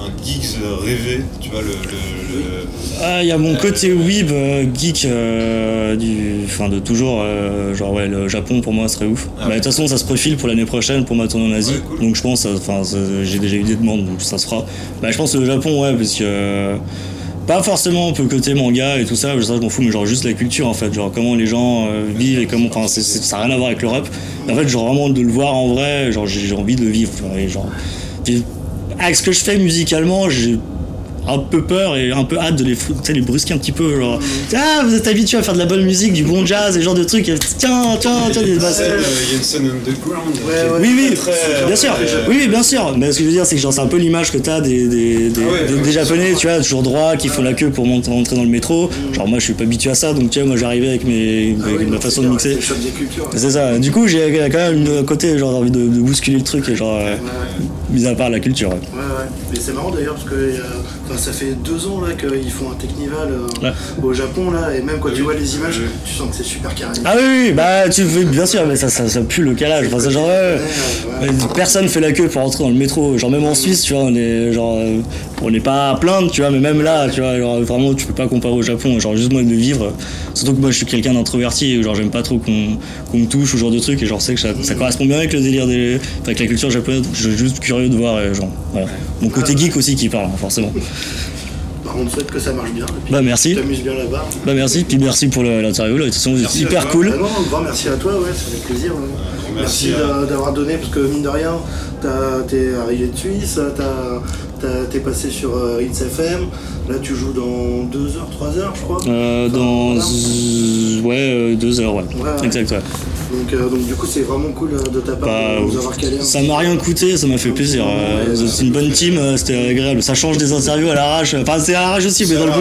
un geeks rêvé, tu vois, le. le, le- Ah, il y a mon côté weeb euh, geek euh, du, enfin de toujours, euh, genre ouais, le Japon pour moi serait ouf. Ah Bah, De ouais. toute façon, ça se profile pour l'année prochaine pour ma tournée en Asie, Ouais, cool. donc je pense, euh, enfin, j'ai déjà eu des demandes, donc ça se fera. Bah, je pense le Japon, ouais, parce que pas forcément un peu côté manga et tout ça, ça je m'en fous, mais genre juste la culture en fait, genre comment les gens euh, vivent et comment, enfin, ça n'a rien à voir avec l'Europe. En fait, genre vraiment de le voir en vrai, genre j'ai envie de le vivre, et genre. Puis, avec ce que je fais musicalement, j'ai un peu peur et un peu hâte de les, fou- tu sais, les brusquer un petit peu. Genre, ah, vous êtes habitué à faire de la bonne musique, du bon jazz et ce genre de trucs. et tiens, tiens, tiens, des euh, Il y a une scène underground. Oui, oui, bien sûr. Oui, oui, bien sûr. Mais ce que je veux dire, c'est que genre, c'est un peu l'image que t'as des, des, des, Ah ouais, des- ouais, des Japonais, tu vois, toujours droit, qui font la queue pour monter, rentrer dans le métro. Genre, moi, je suis pas habitué à ça, donc tu vois, moi, j'arrivais avec, mes, Ah avec oui, ma façon de mixer. C'est ça. Du coup, j'ai quand même un côté, genre, envie de, de bousculer le truc et genre, euh. Mis à part la culture. ouais. Ouais, ouais. Mais c'est marrant d'ailleurs parce que euh, enfin, ça fait deux ans là qu'ils font un Technival euh, Ouais. au Japon là et même quand tu vois les images, Oui. tu sens que c'est super carré. Ah oui, oui, bah, tu veux, bien sûr, mais ça, ça, ça pue le calage. Enfin, c'est genre, ouais, Ouais, ouais. Ouais, Personne fait la queue pour rentrer dans le métro. Genre même en Suisse, tu vois, on est genre, euh, on n'est pas à plaindre, tu vois, mais même là, tu vois, genre, vraiment, tu peux pas comparer au Japon. Genre juste moi de vivre. Surtout que moi, je suis quelqu'un d'introverti, et genre j'aime pas trop qu'on qu'on me touche ou ce genre de trucs. Et genre, c'est que ça, ça correspond bien avec le délire des, enfin, avec la culture japonaise. Je suis juste curieux de voir, et genre, voilà. Mon côté geek aussi qui parle, hein, forcément. Bah, on te souhaite que ça marche bien. et puis Bah merci, Tu t'amuses bien là-bas. bah merci, puis merci pour l'interview. Là, de toute façon, vous êtes hyper toi. cool. Non, un grand merci à toi, ouais, ça fait plaisir. ouais. grand Merci, merci d'avoir donné, parce que mine de rien, t'es arrivé de Suisse, t'es passé sur euh, Hits FM, là tu joues dans 2 heures, 3 heures, je crois. Euh, dans Voilà. ouais euh, deux heures, ouais. Ouais, ouais. Exact, ouais. Donc, euh, donc du coup, c'est vraiment cool euh, de ta part Bah, de nous avoir calé ça m'a rien coûté, ça m'a fait plaisir. Euh, c'est une bonne team, euh, c'était agréable. Ça change des interviews à l'arrache. Enfin, c'est à l'arrache aussi, mais dans, le bon,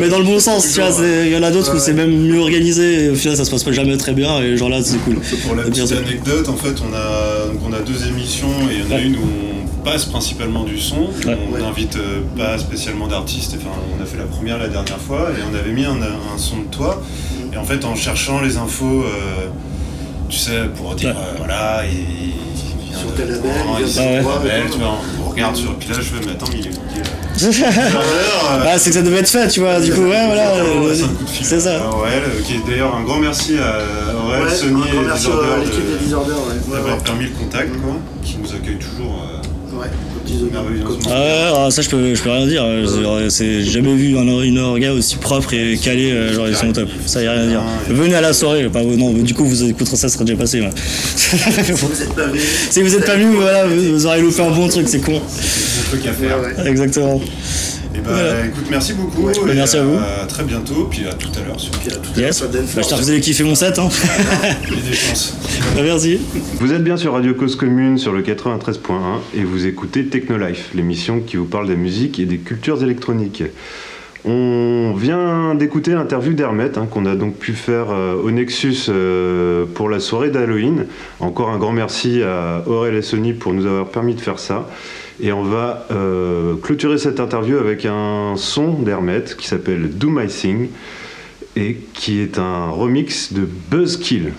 mais dans le bon sens. Tu vois, il y en a d'autres où c'est même mieux organisé. Et au final, ça se passe pas jamais très bien. Et genre là, c'est cool. Pour la petite anecdote, en fait, on a, donc on a deux émissions et il y en a Ouais. une où on passe principalement du son. Ouais. On Ouais. n'invite euh, pas spécialement d'artistes. Enfin, on a fait la première la dernière fois et on avait mis un, un son de toi. Et en fait, en cherchant les infos, euh, tu sais, pour dire Ouais. euh, voilà, il, il vient Sur de tel label, il vient de et tu vois, on regarde sur. Puis là, je fais, mais attends, mais il est là. (laughs) Ah, c'est que ça devait être fait, tu vois. Du coup, ouais, voilà. C'est ça. à Aurel, qui est d'ailleurs un grand merci à Aurel, Ouais, Sony et merci à Disorder l'équipe de- des Disorder, ouais. Ouais, d'avoir ouais. permis le contact, quoi, qui nous accueille toujours. Ouais, Ah ah, ça je peux, je peux rien dire. J'ai jamais vu un, une orga aussi propre et calé. euh, Genre ils sont au top. Ça y a rien à dire. Venez à la soirée. Pas, non, du coup vous écouterez ça, ça sera déjà passé. Si vous êtes pas venus. (laughs) si vous êtes pas venu, voilà, vous, aurez loupé un bon truc, c'est con. Un truc à faire. ouais. Exactement. Et bah Voilà. écoute, merci beaucoup. Ouais. et Merci à vous. À très bientôt, puis à tout à l'heure sur Puis à tout à l'heure, Bah, allez kiffer mon set. Hein. (laughs) Des chances. Bah, merci. Vous êtes bien sur Radio Cause Commune sur le 93.1 et vous écoutez Technolife, l'émission qui vous parle des musiques et des cultures électroniques. On vient d'écouter l'interview d'Hermet hein, qu'on a donc pu faire euh, au Nexus euh, pour la soirée d'Halloween. Encore un grand merci à Aurel et Sony pour nous avoir permis de faire ça. Et on va clôturer cette interview avec un son d'Hermette qui s'appelle Do My Thing et qui est un remix de Buzzkill.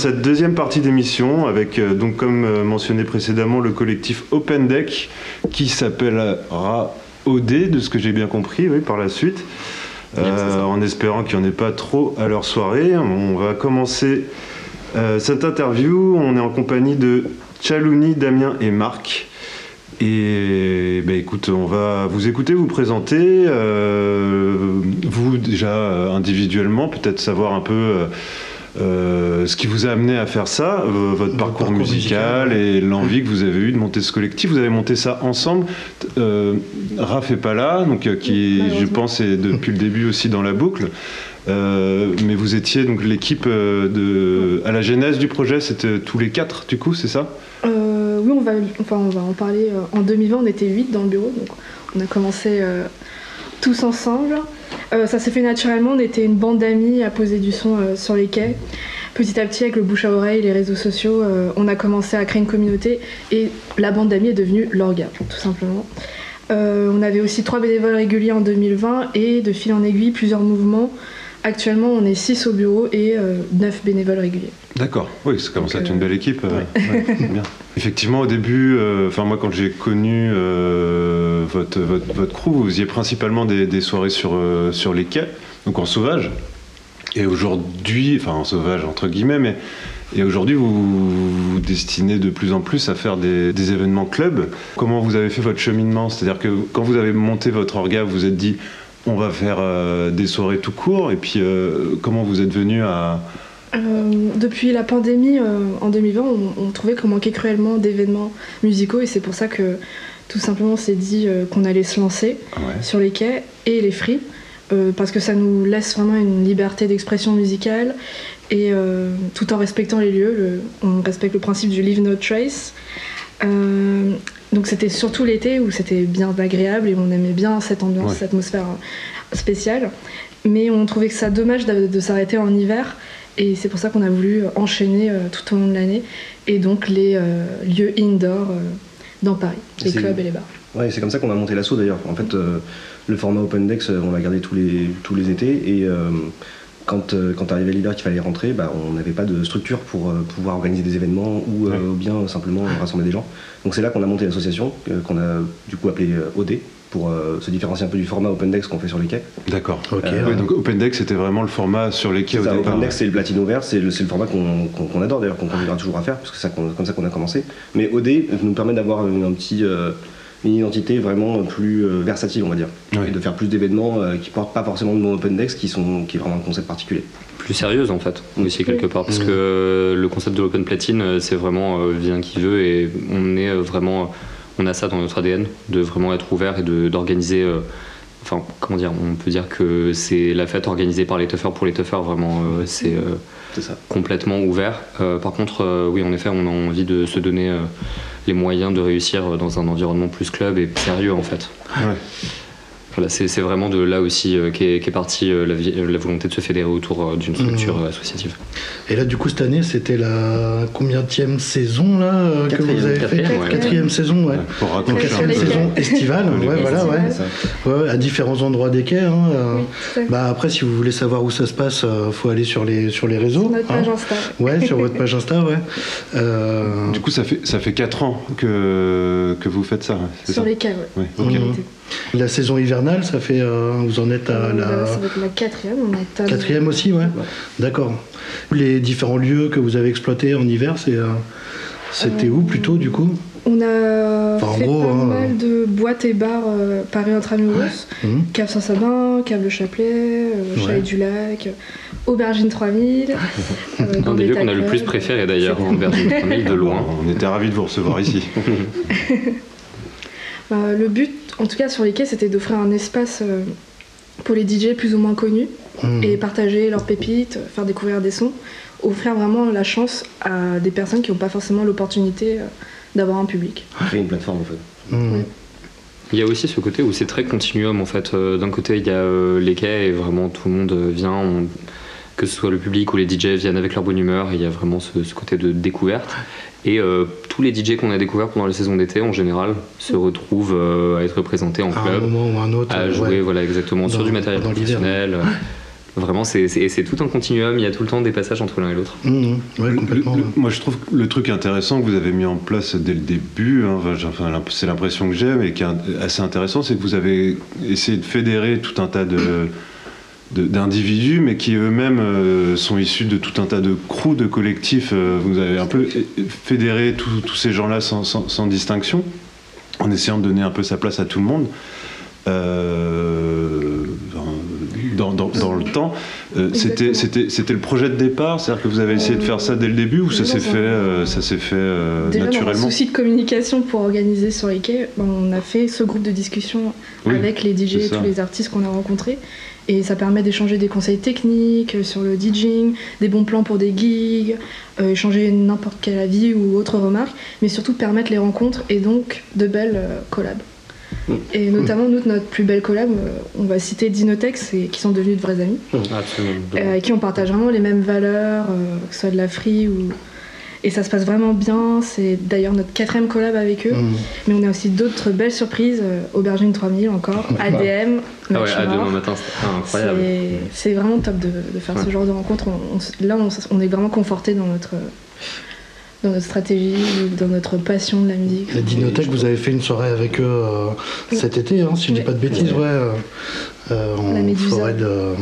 Cette deuxième partie d'émission avec, euh, donc comme euh, mentionné précédemment, le collectif Open Deck qui s'appellera OD, de ce que j'ai bien compris, oui, par la suite. Euh, en espérant qu'il n'y en ait pas trop à leur soirée. On va commencer cette interview. On est en compagnie de Chalouni, Damien et Marc. Et ben, écoute, on va vous écouter, vous présenter, vous déjà individuellement, peut-être savoir un peu euh, ce qui vous a amené à faire ça, euh, votre parcours, parcours musical, musical, et l'envie que vous avez eu de monter ce collectif. Vous avez monté ça ensemble. Euh, Raph est pas là, donc euh, qui, je pense, est depuis le début aussi dans la boucle. Euh, mais vous étiez donc l'équipe de à la genèse du projet, c'était tous les quatre, du coup, c'est ça? Euh, oui, on va, enfin, on va en parler. En 2020, on était 8 dans le bureau, donc on a commencé euh, tous ensemble. Euh, ça s'est fait naturellement, on était une bande d'amis à poser du son euh, sur les quais. Petit à petit, avec le bouche à oreille, les réseaux sociaux, euh, on a commencé à créer une communauté et la bande d'amis est devenue l'orga, tout simplement. On avait aussi trois bénévoles réguliers en 2020 et de fil en aiguille, plusieurs mouvements. Actuellement, on est 6 au bureau et 9 bénévoles réguliers. D'accord, oui, ça commence à être une euh, belle équipe. euh, ouais, bien. (laughs) Effectivement, au début, euh, enfin moi quand j'ai connu euh, votre, votre, votre crew, vous faisiez principalement des, des soirées sur, euh, sur les quais, donc en sauvage. Et aujourd'hui, enfin en sauvage entre guillemets, mais et aujourd'hui vous vous destinez de plus en plus à faire des, des événements club. Comment vous avez fait votre cheminement? C'est-à-dire que quand vous avez monté votre orga, vous vous êtes dit on va faire euh, des soirées tout court, et puis euh, comment vous êtes venu à... Euh, depuis la pandémie en 2020, on, on trouvait qu'on manquait cruellement d'événements musicaux et c'est pour ça que tout simplement on s'est dit qu'on allait se lancer Ouais. sur les quais et les free euh, parce que ça nous laisse vraiment une liberté d'expression musicale et tout en respectant les lieux, le- on respecte le principe du leave no trace. Euh, donc c'était surtout l'été où c'était bien agréable et on aimait bien cette ambiance, Ouais. cette atmosphère euh, spéciale. Mais on trouvait que ça dommage de, de s'arrêter en hiver et c'est pour ça qu'on a voulu enchaîner euh, tout au long de l'année et donc les euh, lieux indoor euh, dans Paris, les clubs et les bars. Ouais, c'est comme ça qu'on a monté l'assaut d'ailleurs. En fait, euh, le format Open Dex, euh, on l'a gardé tous les, tous les étés et euh, quand, euh, quand arrivait l'hiver qu'il fallait rentrer, bah, on n'avait pas de structure pour euh, pouvoir organiser des événements ou, euh, Ouais. ou bien simplement rassembler des gens. Donc c'est là qu'on a monté l'association, euh, qu'on a du coup appelée euh, OD, pour euh, se différencier un peu du format Open Dex qu'on fait sur les quais. D'accord. Ok, Euh, Ouais, donc Open Deck, c'était vraiment le format sur les quais au Ça, départ. Open Dex, c'est le platine ouvert, c'est le, format qu'on adore d'ailleurs, qu'on continuera toujours à faire, parce que c'est comme ça qu'on a commencé. Mais OD nous permet d'avoir une, un petit, euh, une identité vraiment plus euh, versatile, on va dire. Ouais. Et de faire plus d'événements euh, qui portent pas forcément le nom Open Dex, qui, sont, qui est vraiment un concept particulier. plus sérieuse en fait aussi quelque part parce que euh, le concept de l'open platine euh, c'est vraiment euh, vient qui veut et on est euh, vraiment on a ça dans notre ADN de vraiment être ouvert et de- d'organiser euh, enfin comment dire on peut dire que c'est la fête organisée par les toughers pour les toughers vraiment euh, c'est euh, C'est complètement ouvert. Euh, par contre euh, oui en effet on a envie de se donner euh, les moyens de réussir dans un environnement plus club et sérieux en fait. Voilà, c'est vraiment de là aussi euh, qu'est qu'est partie euh, la, vi- la volonté de se fédérer autour euh, d'une structure Mmh. euh, associative. Et là, du coup, cette année, c'était la combienième saison là euh, que vous avez quatrième, fait ouais. Quatrième saison, ouais. Ouais, Pour raconter quatrième quais. saison estivale, ouais, quais voilà, ouais. à différents endroits des quais. hein, euh, Oui, bah après, si vous voulez savoir où ça se passe, euh, faut aller sur les sur les réseaux. Sur notre hein. page Insta. Ouais, sur votre page Insta, ouais. Euh, Du coup, ça fait, ça fait 4 ans que, que vous faites ça. hein, Sur ça les cas, ouais. Ouais, ok. La saison hivernale, ça fait, euh, vous en êtes à Euh, la Ça va être la quatrième. On est à- quatrième aussi, ouais. D'accord. Les différents lieux que vous avez exploités en hiver, c'est euh, c'était où plutôt du coup? On a Enfin, fait gros, pas hein, mal de boîtes et bars euh, Paris Intramuros, Mhm. Cave Saint-Sabin, Cave Le Chapelet, euh, Ouais. Chalet du Lac, Aubergine 3000. (laughs) euh, dans Un des lieux qu'on a le plus préféré d'ailleurs, Aubergine 3000 de loin. On était ravis de vous recevoir ici. (laughs) Le but, en tout cas sur les quais, c'était d'offrir un espace euh, pour les DJ plus ou moins connus Mhm. et partager leurs pépites, faire découvrir des sons, offrir vraiment la chance à des personnes qui n'ont pas forcément l'opportunité euh, d'avoir un public. Créer une plateforme en fait. Mhm. Il y a aussi ce côté où c'est très continuum en fait. Euh, D'un côté, il y a euh, les quais et vraiment tout le monde euh, vient, on- que ce soit le public ou les DJ viennent avec leur bonne humeur. et Il y a vraiment ce, ce côté de découverte. Et euh, tous les DJ qu'on a découverts pendant la saison d'été, en général, se retrouvent euh, à être représentés en À un club, moment ou un autre. à euh, jouer ouais. voilà exactement sur du matériel professionnel. Vraiment, c'est tout un continuum, il y a tout le temps des passages entre l'un et l'autre. Ouais, Le- complètement. le- ouais. moi, je trouve que le truc intéressant que vous avez mis en place dès le début, hein, enfin, c'est l'impression que j'ai, mais qui est assez intéressant, c'est que vous avez essayé de fédérer tout un tas de de- d'individus, mais qui eux-mêmes euh, sont issus de tout un tas de crews, de collectifs. euh, vous avez un peu fédéré tous ces gens-là sans, sans- sans distinction, en essayant de donner un peu sa place à tout le monde. Euh, dans, dans- dans le temps, c'était c'était le projet de départ, c'est-à-dire que vous avez essayé de faire ça dès le début ou ça s'est fait ça s'est fait Déjà, dans un naturellement? souci de communication pour organiser sur les quais, ben, on a fait ce groupe de discussion Oui, avec les DJ et ça. tous les artistes qu'on a rencontrés. Et ça permet d'échanger des conseils techniques euh, sur le DJing, des bons plans pour des gigs, euh, échanger n'importe quel avis ou autre remarque, mais surtout permettre les rencontres et donc de belles euh, collabs. Mm. Et notamment, nous, notre plus belle collab, euh, on va citer Dinotex, et, qui sont devenus de vrais amis, Absolument. euh, avec qui on partage vraiment les mêmes valeurs, que ce soit de la free ou. Et ça se passe vraiment bien, c'est d'ailleurs notre quatrième collab avec eux. Mhm. Mais on a aussi d'autres belles surprises, euh, Aubergine 3000 encore, ADM, Ah ouais, à demain matin, c'était incroyable. C'est- C'est vraiment top de, de faire ce genre de rencontre. On- on s- là, on, est vraiment conforté dans notre, dans notre stratégie, dans notre passion de la musique. La Dinothèque, vous avez fait une soirée avec eux euh, cet été, hein, si je dis Ouais. pas de bêtises, ouais. euh, euh, en La Médusa. forêt de.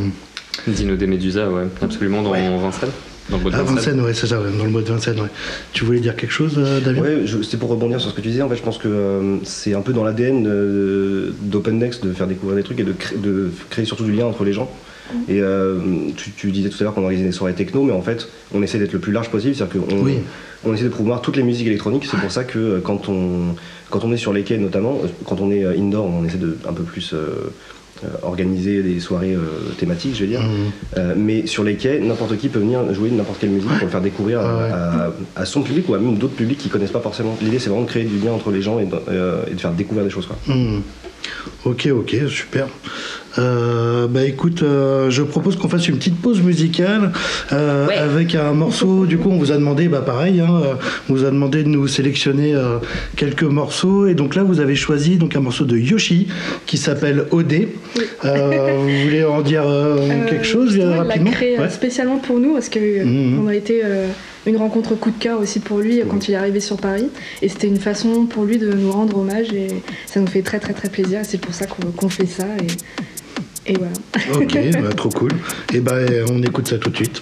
Dino des Médusa, ouais, absolument, dans Ouais. Vincennes. Dans le bois de Ah, Vincennes. Ouais, c'est ça, ouais, dans le bois de Vincennes, ouais. Tu voulais dire quelque chose, Damien? Ouais, je- c'était pour rebondir sur ce que tu disais. En fait, je pense que euh, c'est un peu dans l'ADN euh, d'OpenNext de faire découvrir des trucs et de, cré- de créer surtout du lien entre les gens. Et euh, tu, tu disais tout à l'heure qu'on organisait des soirées techno, mais en fait, on essaie d'être le plus large possible. C'est-à-dire qu'on Oui. on essaie de promouvoir toutes les musiques électroniques. C'est pour ça que euh, quand on, quand on est sur les quais, notamment, quand on est indoor, on essaie de un peu plus organiser des soirées euh, thématiques, je vais dire. Mhm. Euh, mais sur les quais, n'importe qui peut venir jouer n'importe quelle musique pour le faire découvrir à- Ouais. à, à son public ou à même d'autres publics qui connaissent pas forcément. L'idée, c'est vraiment de créer du lien entre les gens et de, euh, et de faire découvrir des choses. Quoi. Hmm. Ok, ok, super. Euh, bah écoute, euh, je propose qu'on fasse une petite pause musicale euh, avec un morceau. Du coup, on vous a demandé, bah pareil, hein, euh, on vous a demandé de nous sélectionner quelques morceaux. Et donc là, vous avez choisi donc un morceau de Yoshi qui s'appelle OD. Vous voulez en dire quelque chose il l'a rapidement? créé Ouais. spécialement pour nous parce que Mhm. on a été une rencontre coup de cœur aussi pour lui quand il est arrivé sur Paris et c'était une façon pour lui de nous rendre hommage et ça nous fait très très très plaisir et c'est pour ça qu'on fait ça et, et voilà. Ok, (laughs) bah, trop cool. Et ben, on écoute ça tout de suite.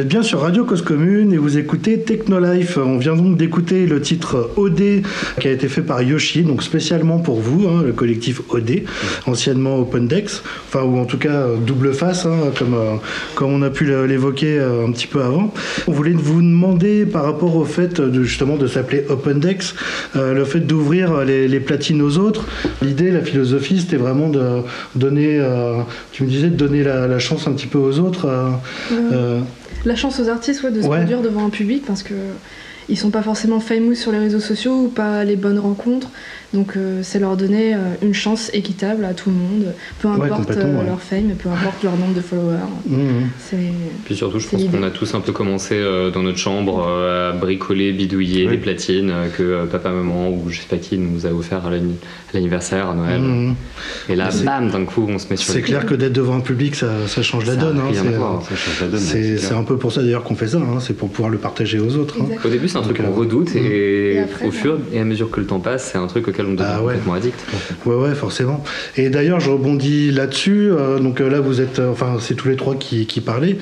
Vous êtes bien sur Radio Cause Commune et vous écoutez Technolife. On vient donc d'écouter le titre OD qui a été fait par Yoshi, donc spécialement pour vous, hein, le collectif OD, anciennement OpenDex, enfin ou en tout cas euh, double face, hein, comme, euh, comme on a pu l'évoquer euh, un petit peu avant. On voulait vous demander par rapport au fait de justement de s'appeler OpenDex, euh, le fait d'ouvrir les, les platines aux autres. L'idée, la philosophie, c'était vraiment de donner, tu me disais, de donner la, la chance un petit peu aux autres. La chance aux artistes ouais, de se Ouais. produire devant un public parce que ils sont pas forcément famous sur les réseaux sociaux ou pas les bonnes rencontres. Donc euh, c'est leur donner euh, une chance équitable à tout le monde, peu importe euh, ouais. leur fame, peu importe leur nombre de followers. C'est Puis surtout, je pense qu'on a tous un peu commencé euh, dans notre chambre euh, à bricoler, bidouiller des platines euh, que euh, papa, maman ou je sais pas qui nous a offert à l'anni- à l'anniversaire, à Noël. Mhm. Et là, bam, d'un coup, on se met sur C'est les clair que d'être devant un public, ça, ça change la Ça a donne. hein. C'est, euh, change la donne, c'est- un peu pour ça d'ailleurs qu'on fait ça, hein. c'est pour pouvoir le partager aux autres. hein. Au début, c'est un truc qu'on redoute et, Et après, au fur et à mesure que le temps passe, c'est un truc auquel on devient Ah ouais. complètement addict. Ouais, ouais, forcément. Et d'ailleurs, je rebondis là-dessus. euh, donc euh, là, vous êtes, euh, enfin, c'est tous les trois qui, qui parlaient,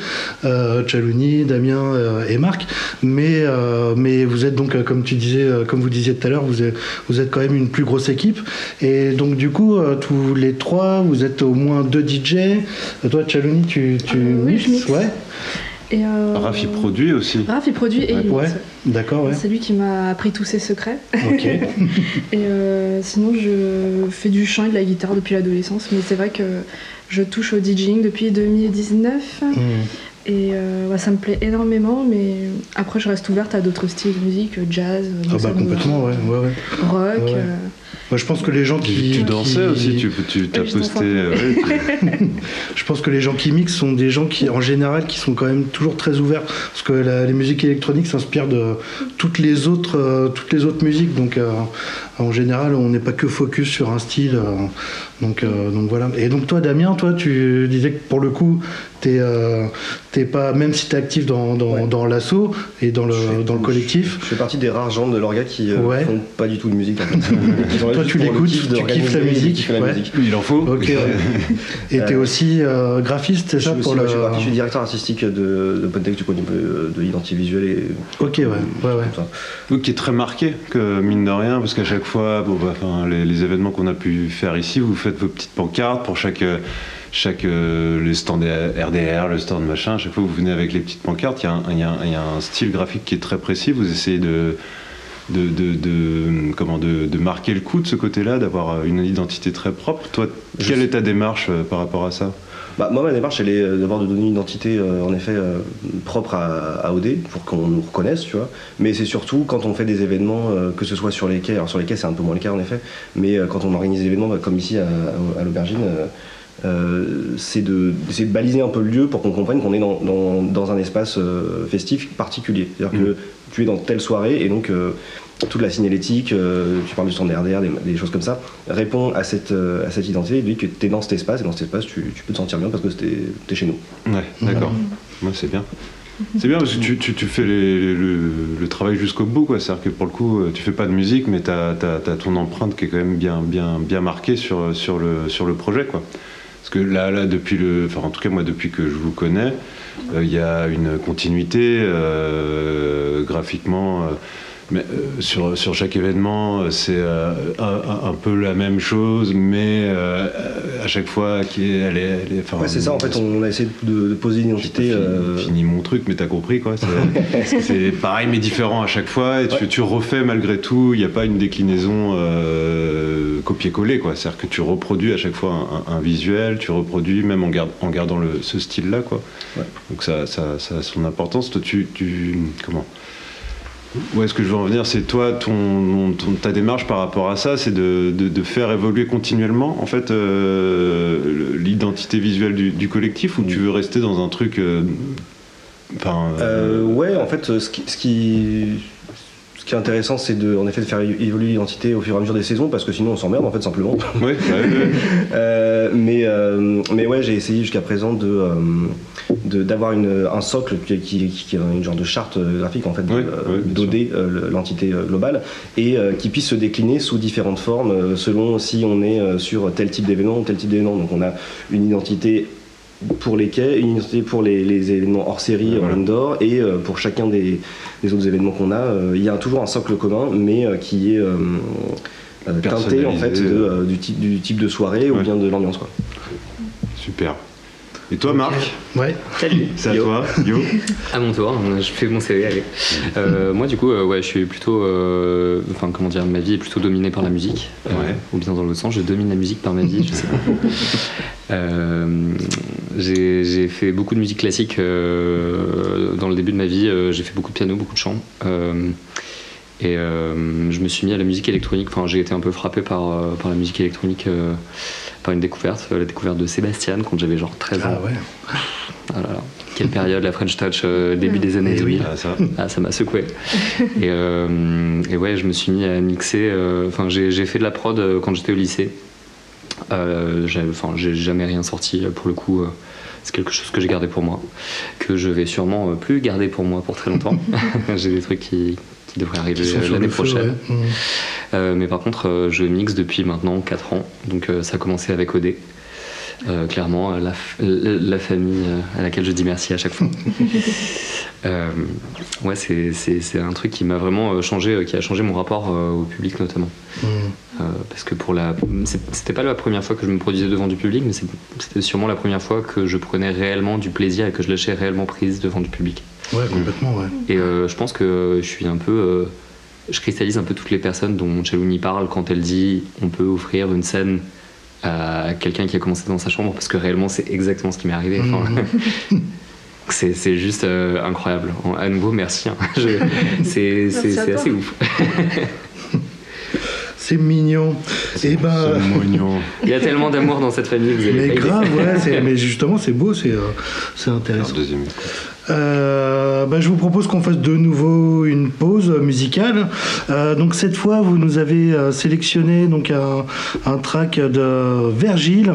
euh, Chalouni, Damien euh, et Marc. Mais, euh, mais vous êtes donc, euh, comme tu disais, euh, comme vous disiez tout à l'heure, vous êtes, vous êtes quand même une plus grosse équipe. Et donc, du coup, euh, tous les trois, vous êtes au moins deux DJ. Euh, Toi, Chalouni, tu, tu oui, mixes, je mixe. ouais. Et, euh, Raph, il produit aussi. Raph, il produit et il. Ouais, d'accord, ouais. C'est lui qui m'a appris tous ses secrets. Ok. (laughs) et euh, sinon, je fais du chant et de la guitare depuis l'adolescence, mais c'est vrai que je touche au DJing depuis 2019. Mhm. Et euh, ça me plaît énormément, mais après, je reste ouverte à d'autres styles de musique, jazz, Ah bah complètement, ouais, ouais, ouais. rock. Ouais, euh, Moi, je pense que les gens qui. Tu dansais qui- aussi, tu, tu danse posté. euh, ouais, tu- (laughs) (laughs) Je pense que les gens qui mixent sont des gens qui, en général, qui sont quand même toujours très ouverts, parce que la- les musiques électroniques s'inspirent de toutes les autres, euh, toutes les autres musiques. Donc, euh, en général, on n'est pas que focus sur un style. euh, donc, euh, donc voilà. Et donc toi, Damien, toi, tu disais que pour le coup, t'es, euh, t'es pas, même si t'es actif dans, dans, dans l'assaut et dans le, dans le collectif. Je fais partie des rares gens de l'orga qui euh, Ouais. font pas du tout de musique. en fait. (laughs) Toi, juste tu le l'écoutes, tu kiffes la musique, kiffer la ouais. musique. Il en faut. Ouais. (laughs) Et t'es Euh, aussi euh, graphiste, c'est Je ça suis, pour aussi, le. ouais, je suis directeur artistique de, de Pontex du coup, de, de l'identité visuelle et Ok, ouais, ouais, ouais. Oui, qui est très marqué, que mine de rien, parce qu'à chaque fois, bon, bah, les, les événements qu'on a pu faire ici, vous faites vos petites pancartes pour chaque, euh, chaque euh, les stands RDR, le stand machin. À chaque fois, vous venez avec les petites pancartes. Y, y il y a un style graphique qui est très précis. Vous essayez de de, de, de- comment de, de marquer le coup de ce côté-là, d'avoir une identité très propre. Toi, quelle est ta démarche euh, par rapport à ça? Bah, moi, ma démarche, elle est euh, d'abord de donner une identité, euh, en effet, euh, propre à, à OD, pour qu'on nous reconnaisse, tu vois. Mais c'est surtout quand on fait des événements, euh, que ce soit sur les quais, alors sur les quais, c'est un peu moins le cas, en effet, mais euh, quand on organise des événements, bah, comme ici à l'Aubergine, euh, c'est de, baliser un peu le lieu pour qu'on comprenne qu'on est dans, dans- dans un espace euh, festif particulier. C'est-à-dire que tu es dans telle soirée et donc euh, toute la signalétique, euh, tu parles du stand RDR, des, des choses comme ça, répond à cette, euh, à cette identité et dit que tu es dans cet espace et dans cet espace tu, tu peux te sentir bien parce que tu es chez nous. Ouais, d'accord. Moi, c'est bien. C'est bien parce que tu, tu- tu fais les- le, le travail jusqu'au bout, quoi. C'est-à-dire que pour le coup, tu fais pas de musique, mais tu as, ton empreinte qui est quand même bien, bien, bien marquée sur, sur, le, sur le projet, quoi. Parce que là, là, depuis le. Enfin, en tout cas, moi, depuis que je vous connais, euh, il y a une continuité euh, graphiquement. Mais euh, sur, sur chaque événement, euh, c'est euh, un, peu la même chose, mais euh, à chaque fois, qui est, elle est, elle est- enfin, Ouais, c'est ça, en fait, on a essayé de, de poser une identité. euh, fini mon truc, mais t'as compris quoi. C'est- (laughs) pareil mais différent à chaque fois et tu, tu refais malgré tout. Il n'y a pas une déclinaison copier-coller quoi. C'est-à-dire que tu reproduis à chaque fois un, un- un visuel, tu reproduis même en, gardant le, ce style-là quoi. Donc ça, ça, ça a son importance. Toi, tu, tu comment? Ouais, ce que je veux en venir, c'est toi, ton, ton- ta démarche par rapport à ça, c'est de, de- faire évoluer continuellement, en fait, euh, l'identité visuelle du, collectif, ou tu veux rester dans un truc, euh, enfin, Euh, ouais, en fait, ce qui, ce qui, ce qui est intéressant, c'est de, en effet, de faire évoluer l'identité au fur et à mesure des saisons, parce que sinon on s'emmerde, en fait, simplement. (laughs) (laughs) Euh, mais, euh, mais ouais, j'ai essayé jusqu'à présent de, euh, d'avoir un socle qui, qui, qui est une genre de charte graphique, en fait, l'entité globale, et qui puisse se décliner sous différentes formes, selon si on est sur tel type d'événement ou tel type d'événement. Donc on a une identité pour les quais, une identité pour les, les événements hors série, Voilà. en indoor, et euh, pour chacun des, des autres événements qu'on a, euh, il y a toujours un socle commun, mais euh, qui est teinté en fait de, du, type, du type de soirée ou bien de l'ambiance. Quoi. super. Et toi, Marc Ouais. Salut. C'est à toi, Yo (laughs) À mon tour, je fais mon CV, allez. Euh, moi, du coup, euh, ouais, je suis plutôt. euh, Enfin, comment dire, ma vie est plutôt dominée par la musique. Euh, Ouais. ou bien dans l'autre sens, je domine la musique par ma vie, je sais pas. (laughs) Euh, j'ai fait beaucoup de musique classique euh, dans le début de ma vie. euh, j'ai fait beaucoup de piano, beaucoup de chant. Et euh, je me suis mis à la musique électronique. Enfin, j'ai été un peu frappé par, euh, par la musique électronique, euh, par une découverte, la découverte de Sébastien quand j'avais genre 13 ans. Ah ouais. Ah là là. Quelle période, la French Touch, euh, début des années Eh oui. 2000. Ah, ça. Ah, ça m'a secoué. (laughs) et, euh, et ouais, je me suis mis à mixer. Enfin, j'ai j'ai fait de la prod quand j'étais au lycée. Euh, j'ai- Enfin, j'ai jamais rien sorti pour le coup. euh, c'est quelque chose que j'ai gardé pour moi, que je vais sûrement plus garder pour moi pour très longtemps. (laughs) (laughs) j'ai des trucs qui, qui devraient arriver euh, l'année feu, prochaine. ouais. Euh, mais par contre, euh, je mixe depuis maintenant 4 ans. Donc ça a commencé avec OD. Euh, clairement, la, famille à laquelle je dis merci à chaque fois. (laughs) Euh, ouais, c'est- un truc qui m'a vraiment changé, qui a changé mon rapport au public notamment. Euh, parce que pour la, c'était pas la première fois que je me produisais devant du public, mais c'était sûrement la première fois que je prenais réellement du plaisir et que je lâchais réellement prise devant du public. Ouais, complètement, ouais. Et euh, je pense que je suis un peu. euh, je cristallise un peu toutes les personnes dont Chalouni parle quand elle dit on peut offrir une scène à quelqu'un qui a commencé dans sa chambre, parce que réellement c'est exactement ce qui m'est arrivé. Enfin, (laughs) c'est c'est juste euh, incroyable. À nouveau, merci. hein. (laughs) Je- C'est Merci c'est- à c'est toi. assez ouf. (laughs) C'est mignon. Et ben. C'est mignon. Il y a tellement d'amour dans cette famille, vous Mais grave, ouais, c'est- mais justement c'est beau, c'est euh, c'est Alors, intéressant. deuxième. Euh, bah, je vous propose qu'on fasse de nouveau une pause musicale. Euh, donc cette fois, vous nous avez euh, sélectionné donc un, un track de Virgile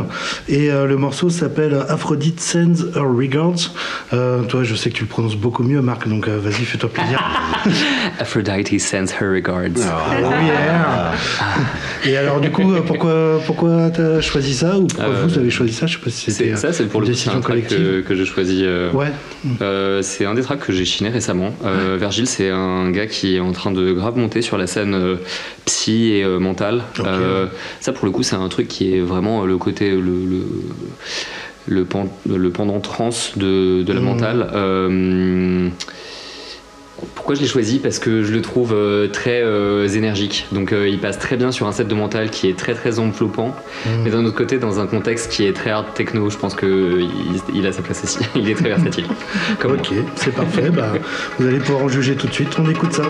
et euh, le morceau s'appelle Aphrodite Sends Her Regards. Toi, je sais que tu le prononces beaucoup mieux, Marc, donc vas-y, fais-toi plaisir. (laughs) Aphrodite sends her regards. Oh yeah. Et alors du coup, pourquoi pourquoi t'as choisi ça ou pourquoi vous avez choisi ça? Je sais pas si c'était C'est- Ça, c'est pour une le décision collective. que, que j'ai choisi. Ouais. Euh, c'est un des tracks que j'ai chiné récemment. Euh, Virgile, c'est un gars qui est en train de grave monter sur la scène euh, psy et euh, mentale. Ça, pour le coup, c'est un truc qui est vraiment le côté le, le, le, pen- le pendant trans de, de la Mhm. mentale. Euh, pourquoi je l'ai choisi Parce que je le trouve euh, très euh, énergique. Donc euh, il passe très bien sur un set de mental qui est très très enveloppant. Mais d'un autre côté, dans un contexte qui est très hard techno, je pense qu'il il a sa place aussi. (laughs) il est très versatile. Comme Ok, c'est parfait. bah, vous allez pouvoir en juger tout de suite. On écoute ça.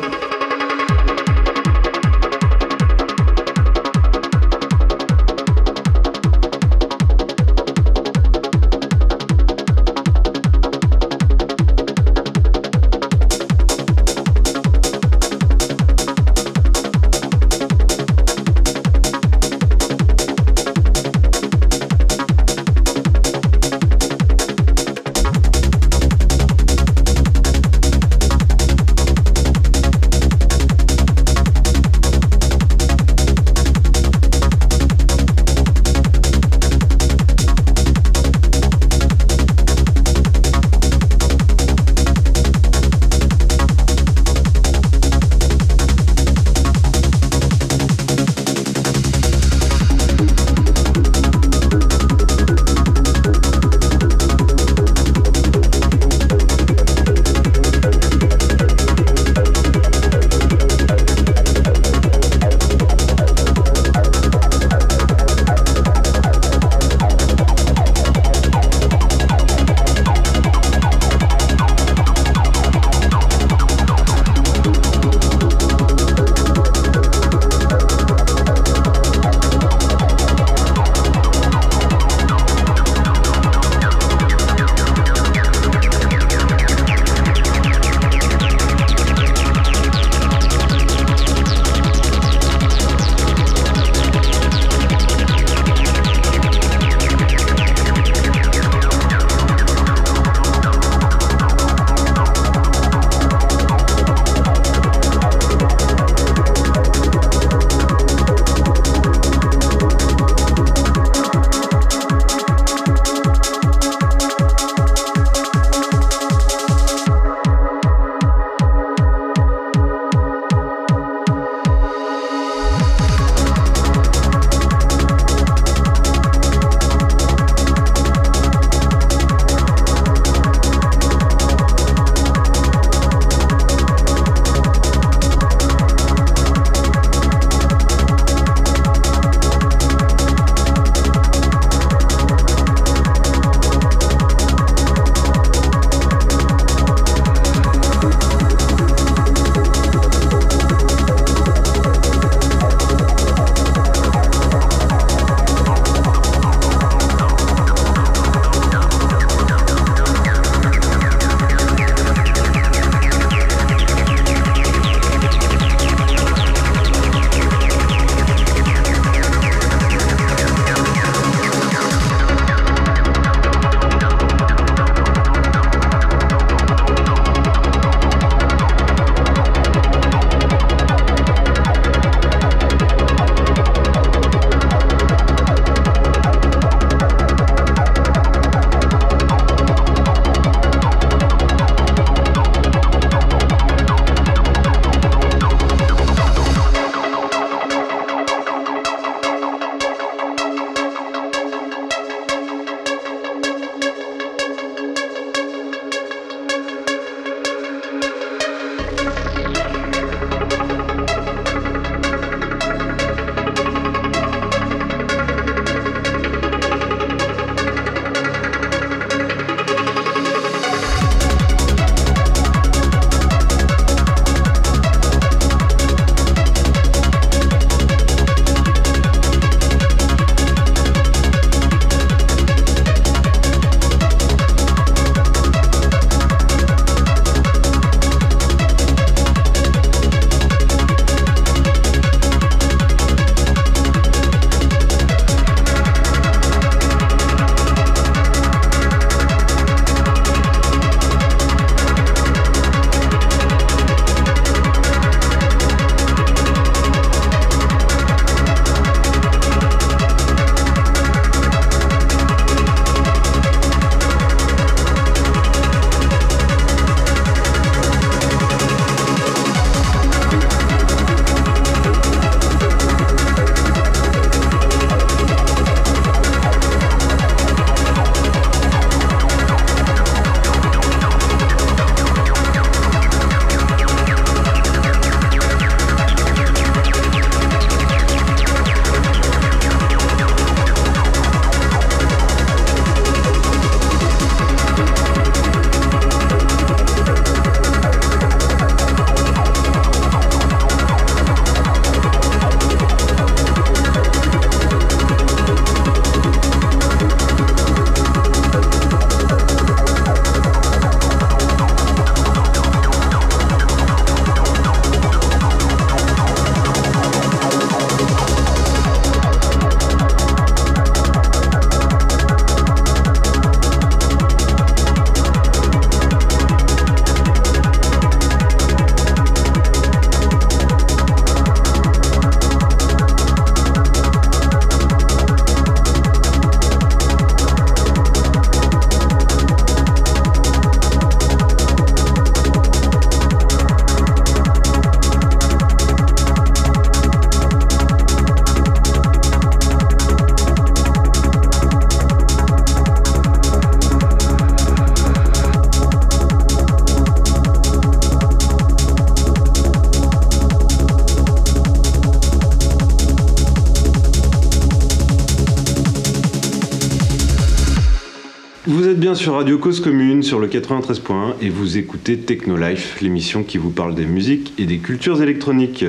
Bien sur Radio Cause Commune sur le 93.1 et vous écoutez Technolife, l'émission qui vous parle des musiques et des cultures électroniques.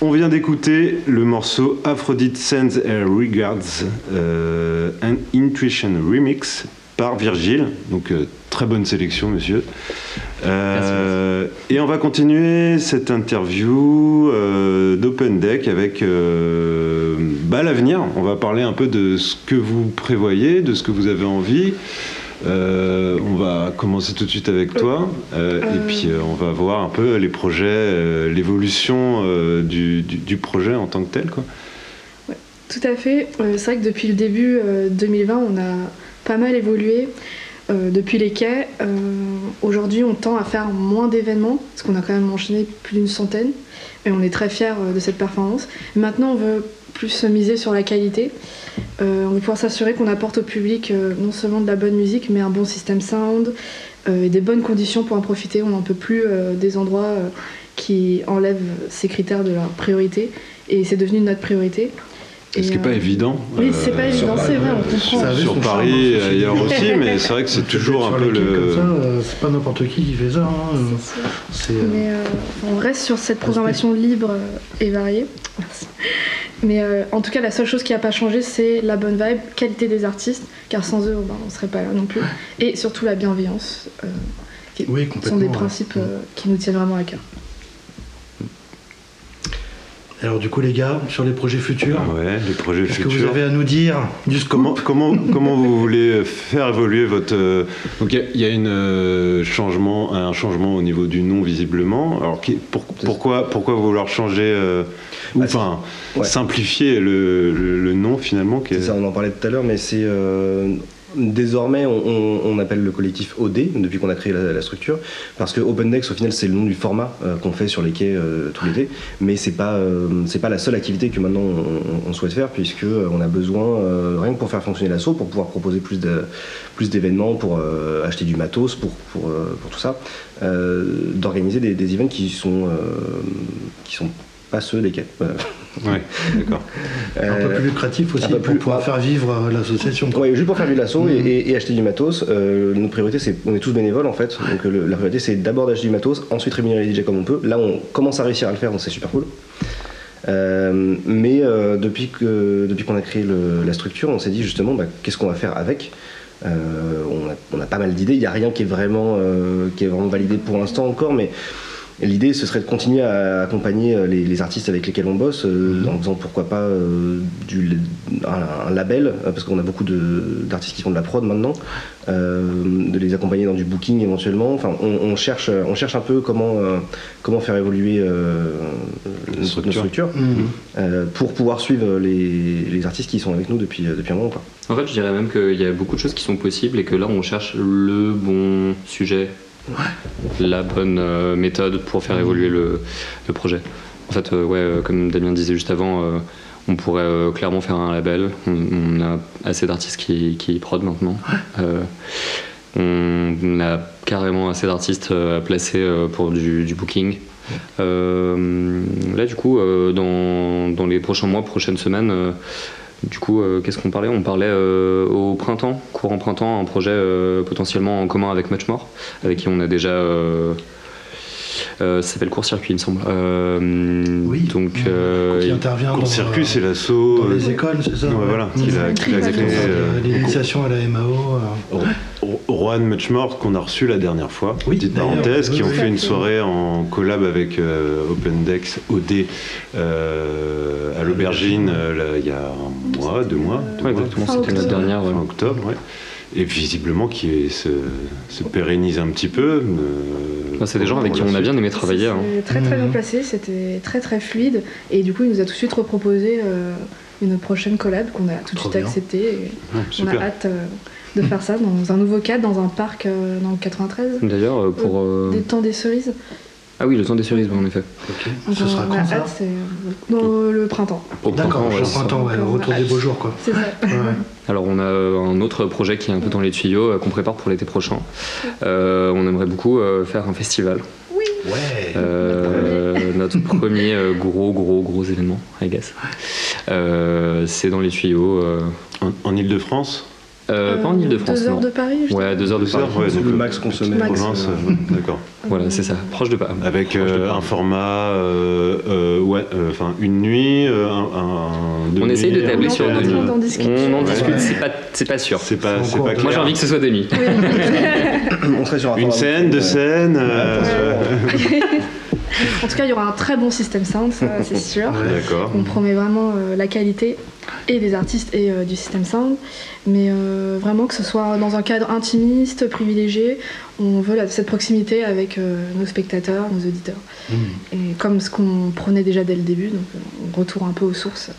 On vient d'écouter le morceau Aphrodite Sends Her Regards, euh, an Intuition Remix par Virgile. Donc euh, très bonne sélection, monsieur. Euh, et on va continuer cette interview euh, d'Open Deck avec euh, bah, l'avenir. On va parler un peu de ce que vous prévoyez, de ce que vous avez envie. Euh, on va commencer tout de suite avec toi, euh, et puis euh, on va voir un peu les projets, l'évolution du, projet en tant que tel. Quoi. Tout à fait. C'est vrai que depuis le début euh, 2020, on a pas mal évolué. Depuis les quais, aujourd'hui, on tend à faire moins d'événements, parce qu'on a quand même enchaîné plus d'une centaine, et on est très fiers de cette performance. Maintenant, on veut plus se miser sur la qualité. Euh, on veut pouvoir s'assurer qu'on apporte au public euh, non seulement de la bonne musique, mais un bon système sound euh, et des bonnes conditions pour en profiter. On n'en peut plus euh, des endroits euh, qui enlèvent ces critères de leur priorité, et c'est devenu notre priorité. Ce qui n'est Et, pas évident. Oui, c'est pas évident, c'est vrai, on comprend. Sur Paris et ailleurs aussi, mais c'est vrai que c'est toujours un peu le. c'est pas n'importe qui qui fait ça. hein, Mais euh, on reste sur cette programmation libre et variée. Mais euh, en tout cas, la seule chose qui n'a pas changé, c'est la bonne vibe, qualité des artistes, car sans eux, ben, on ne serait pas là non plus. Et surtout la bienveillance, euh, qui Oui, sont des principes euh, qui nous tiennent vraiment à cœur. Alors du coup les gars, sur les projets futurs, Ouais, les projets qu'est-ce que futurs. vous avez à nous dire du scoop Comment, comment, comment vous voulez faire évoluer votre... euh, Donc il y a- y, a une, euh, changement, un changement au niveau du nom visiblement. Alors qui- pour- pourquoi, pourquoi vouloir changer, euh, ou Bah, enfin ouais. simplifier le, le- le nom finalement qui est- C'est ça, on en parlait tout à l'heure, mais c'est euh, désormais on, appelle le collectif OD depuis qu'on a créé la, structure, parce que OpenDex au final c'est le nom du format euh, qu'on fait sur les quais euh, tout l'été, mais c'est pas euh, pas la seule activité que maintenant on, souhaite faire puisque euh, on a besoin rien que pour faire fonctionner l'assaut, pour pouvoir proposer plus d'événements, pour acheter du matos, pour tout ça, d'organiser des, des events qui sont qui sont pas ceux des quais. Ouais, (laughs) d'accord. Un peu Euh, plus lucratif aussi pour plus- pouvoir faire vivre euh, l'association. Ouais, juste pour faire du lasso Mhm. et, et- et acheter du matos, euh, notre priorité c'est, on est tous bénévoles en fait, donc euh, le- la priorité c'est d'abord d'acheter du matos, ensuite rémunérer les DJ comme on peut. Là on commence à réussir à le faire, donc c'est super cool. Euh, mais euh, depuis, que, depuis qu'on a créé le- la structure, on s'est dit justement bah, qu'est-ce qu'on va faire avec? Euh, on, a, on a pas mal d'idées, il n'y a rien qui est, vraiment, euh, qui est vraiment validé pour l'instant encore, mais L'idée, ce serait de continuer à accompagner euh, les, les artistes avec lesquels on bosse, euh, en faisant pourquoi pas euh, du, un, un label, parce qu'on a beaucoup d'artistes qui font de la prod maintenant, euh, de les accompagner dans du booking éventuellement. Enfin, on, on cherche, on cherche un peu comment, euh, comment faire évoluer euh, notre structure. Mhm. euh, pour pouvoir suivre les, les artistes qui sont avec nous depuis, depuis un moment. Quoi. En fait, je dirais même qu'il y a beaucoup de choses qui sont possibles et que là, on cherche le bon sujet, la bonne euh, méthode pour faire évoluer le, le projet. En fait, euh, ouais, euh, comme Damien disait juste avant, on pourrait clairement faire un label. On, on a assez d'artistes qui, qui prod maintenant. Euh, on a carrément assez d'artistes à placer pour du, du booking. Euh, là, du coup, dans, dans les prochains mois, prochaines semaines, du coup, euh, qu'est-ce qu'on parlait? On parlait euh, au printemps, courant printemps, un projet euh, potentiellement en commun avec Muchmore, avec qui on a déjà. Euh, ça s'appelle Court Circuit, il me semble. Euh, Donc, euh, Qui intervient dans, Court circuit, euh, c'est l'assaut. dans les écoles, c'est ça voilà, L'initiation à la MAO. euh. Rohan Muchmore qu'on a reçu la dernière fois, Oui, petite parenthèse, qui oui, ont oui. fait une soirée en collab avec euh, OpenDex OD euh, à l'aubergine euh, il y a un mois, deux mois, deux Ouais, mois. exactement, c'était notre octobre. dernière. fin octobre, ouais. Et visiblement qui se, se pérennise un petit peu. euh, Bah, c'est des gens avec qui on a bien aimé travailler. hein. Très très bien Mhm. placé, c'était très très fluide. Et du coup, il nous a tout de suite reproposé euh, une prochaine collab qu'on a tout de suite bien. accepté. Et Ouais, on a hâte euh, de faire ça dans un nouveau cadre, dans un parc euh, dans le 93. D'ailleurs, euh, pour. euh, Des temps des cerises. Ah oui, le temps des cerises, en effet. Ok. Donc, Ce sera on a quand ça hâte, c'est euh, dans le printemps. Au D'accord, printemps, ouais, au c'est ça. printemps, ouais, le retour des beaux jours quoi. C'est ça. Ouais. (laughs) Alors on a euh, un autre projet qui est un peu dans les tuyaux euh, qu'on prépare pour l'été prochain. Euh, on aimerait beaucoup euh, faire un festival. Ouais. Euh, (laughs) notre premier euh, gros gros gros événement, I guess. Euh, c'est dans les tuyaux. euh, En, en Ile-de-France? Euh, pas en Ile-de-France. Deux heures non. de Paris, je Ouais, deux heures de Deux heures, Paris. ouais, donc, le euh, max qu'on se met. Max. province, euh, d'accord. Voilà, c'est ça. Proche de Paris. Avec euh, un format, euh, euh, ouais, euh, enfin une nuit, euh, un, un- deux On essaye de nuits, tabler sur deux nuits. On en discute. On en Ouais. discute, c'est pas, c'est pas sûr. C'est pas, C'est pas de- clair. Moi j'ai envie que ce soit de nuit. (laughs) (laughs) On serait sur un Une scène, deux euh, scènes. (laughs) (laughs) En tout cas, il y aura un très bon système sound, c'est (laughs) sûr. D'accord. On promet vraiment euh, la qualité et des artistes et euh, du système sound, mais euh, vraiment que ce soit dans un cadre intimiste, privilégié. On veut la- cette proximité avec euh, nos spectateurs, nos auditeurs. Et comme ce qu'on prenait déjà dès le début, donc on retourne un peu aux sources.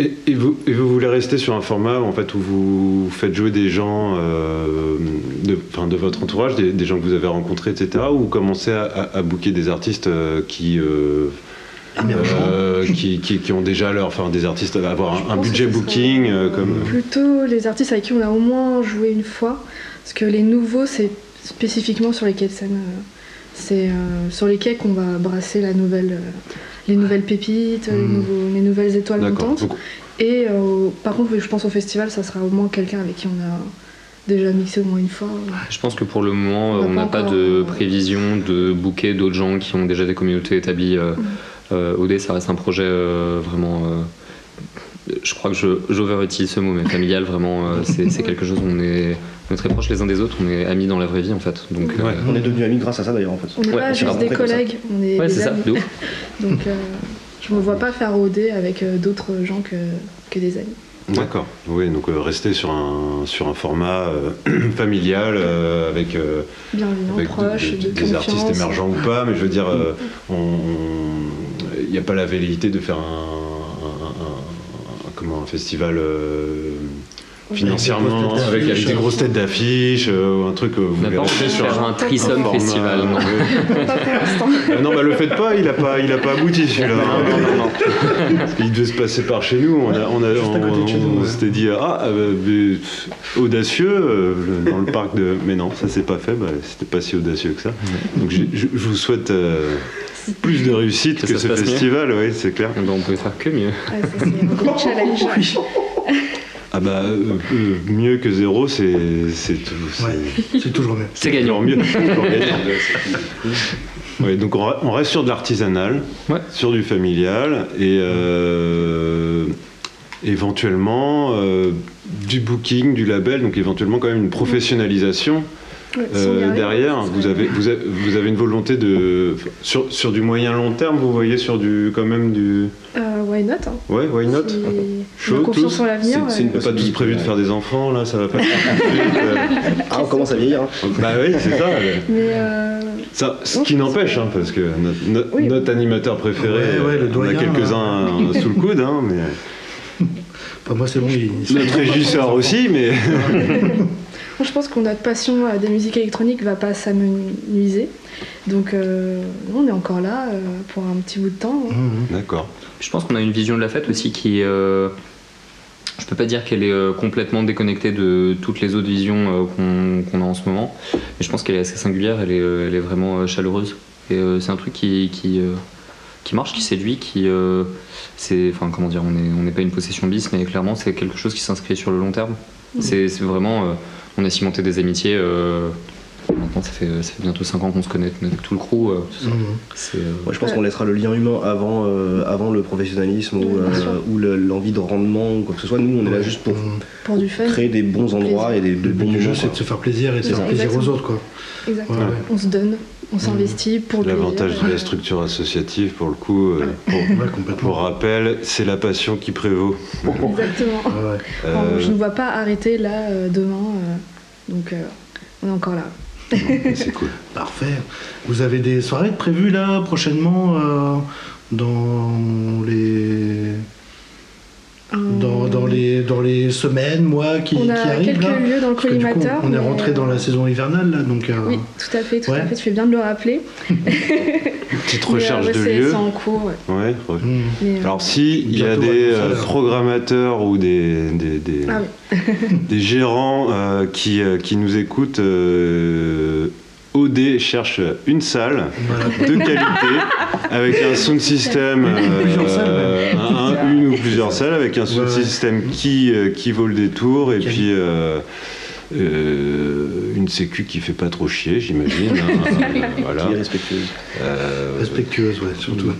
Et, et vous, et vous voulez rester sur un format en fait, où vous faites jouer des gens euh, de, votre entourage, des, des gens que vous avez rencontrés, etc. Ou vous commencez à, à, à booker des artistes euh, qui, euh, qui, qui, qui ont déjà leur. Enfin, des artistes, avoir un, budget booking comme. Plutôt les artistes avec qui on a au moins joué une fois, parce que les nouveaux, c'est spécifiquement sur les quais de scène. C'est sur les quais qu'on va brasser la nouvelle, les nouvelles pépites, les, Mhm. nouveaux- les nouvelles étoiles montantes. Donc, Et euh, par contre, je pense au festival, ça sera au moins quelqu'un avec qui on a déjà mixé au moins une fois. Je pense que pour le moment, On euh, n'a pas de euh, prévision de booker d'autres gens qui ont déjà des communautés établies. Euh, euh, OD, ça reste un projet euh, vraiment. Je crois que je- j'overutilise ce mot, mais familial, vraiment, euh, c'est c'est (laughs) quelque chose où on est, on est très proches les uns des autres, on est amis dans la vraie vie en fait. Donc, euh, On est devenus amis grâce à ça d'ailleurs en fait. On n'est Ouais, pas juste des ça. collègues, on est Ouais, des c'est ça, amis. de ouf. (laughs) Donc euh, je me vois pas faire OD avec euh, d'autres gens que, que des amis. D'accord. Oui, donc euh, rester sur un, sur un format euh, (clears throat) familial euh, avec. euh, Bienveillant, avec de- proche, de- de, des confiance. artistes émergents ou pas, mais je veux dire, euh, on- il n'y a pas la velléité de faire un- comment, un festival euh, financièrement Avec des grosses têtes avec, avec d'affiche. des grosses têtes d'affiche euh, ou un truc. euh, vous voulez sur faire un festival, non. euh, Pas pour l'instant. (laughs) euh, non, bah le faites pas, il a pas, il a pas abouti celui-là. Il devait se passer par chez nous. On, a, on, on- s'était dit ah euh, mais, pff, audacieux euh, dans le parc de. Mais non, ça s'est pas fait. Bah, C'était pas si audacieux que ça. Donc je, vous souhaite euh, plus de réussite Que ce festival. Oui, c'est clair. Ben, on peut faire que mieux. Ouais, c'est un gros (laughs) challenge. Ah bah euh, euh, mieux que zéro, c'est c'est tout. c'est- Ouais, c'est toujours mieux. C'est gagnant. Toujours mieux. (laughs) Ouais, donc on, re- on reste sur de l'artisanal, Ouais. sur du familial et euh, éventuellement euh, du booking, du label, donc éventuellement quand même une professionnalisation Ouais, euh, derrière. Vous avez, vous, avez, vous avez une volonté de sur, sur du moyen long terme, vous voyez sur du quand même du Euh, why not hein. ouais why not Chaud, confiance tous en l'avenir. C'est- euh, pas tous prévu de faire des enfants là, ça va pas. Ah, on commence à vieillir. hein. Bah oui, c'est ça. Mais euh, Ça, ce qui n'empêche, hein, parce que notre, notre- Oui. notre animateur préféré, Ouais, ouais, le on a quelques-uns (laughs) sous le coude, hein, mais Enfin, moi, c'est bon. il- notre régisseur aussi, mais (laughs) je pense que notre passion euh, des musiques électroniques va pas s'amenuiser. Donc euh, on est encore là euh, pour un petit bout de temps. hein. Mhm. d'accord. Je pense qu'on a une vision de la fête aussi qui est. euh, je peux pas dire qu'elle est complètement déconnectée de toutes les autres visions qu'on a en ce moment, mais je pense qu'elle est assez singulière, elle est, elle est vraiment chaleureuse. Et c'est un truc qui, qui, qui marche, qui séduit, qui. c'est, enfin, comment dire, on n'est on pas une possession bis, mais clairement, c'est quelque chose qui s'inscrit sur le long terme. C'est c'est vraiment. On a cimenté des amitiés. euh, maintenant, ça fait, ça fait bientôt 5 ans qu'on se connaît avec tout le crew. euh, Mhm. euh, Ouais, je pense qu'on laissera le lien humain avant, euh, avant le professionnalisme ou, Ouais, euh, le- l'envie de rendement ou quoi que ce soit. Nous, on est là juste pour Mhm. Pour du fun. créer des bons endroits et des, de Le but bons du jeu, moments. c'est de se faire plaisir et de C'est faire plaisir aux exactement. autres, quoi. Exactement. On se donne, on s'investit pour le L'avantage de la structure associative, pour le coup, euh, pour, Ouais, complètement. pour rappel, c'est la passion qui prévaut. Exactement. Ouais. Enfin, Euh, je ne vois pas arrêter là euh, demain. euh, donc euh, on est encore là. c'est cool. (laughs) Parfait. Vous avez des soirées prévues là prochainement euh, dans les dans, dans les dans les semaines, mois qui, on a qui arrivent quelques là lieux dans le coup, collimateur. on est rentré dans la euh, saison hivernale là, donc euh, Oui, tout à fait, tout Ouais. à fait. Tu fais bien de le rappeler. (laughs) Petite (laughs) Mais, recherche euh, ouais, de c'est- lieu. C'est en cours. ouais. Ouais, hmm. Mais, Alors si il y a des euh, programmateurs ou des, des, des- Ah oui. (laughs) des gérants euh, qui, euh, qui nous écoutent, euh, OD cherche une salle de qualité avec un sound system, (laughs) euh, un- une ou plusieurs salles avec un sound Ouais, system qui, euh, qui vaut le détour et puis euh, euh, une sécu qui fait pas trop chier, j'imagine. hein. (laughs) voilà. Qui est respectueuse. Respectueuse, ouais, surtout.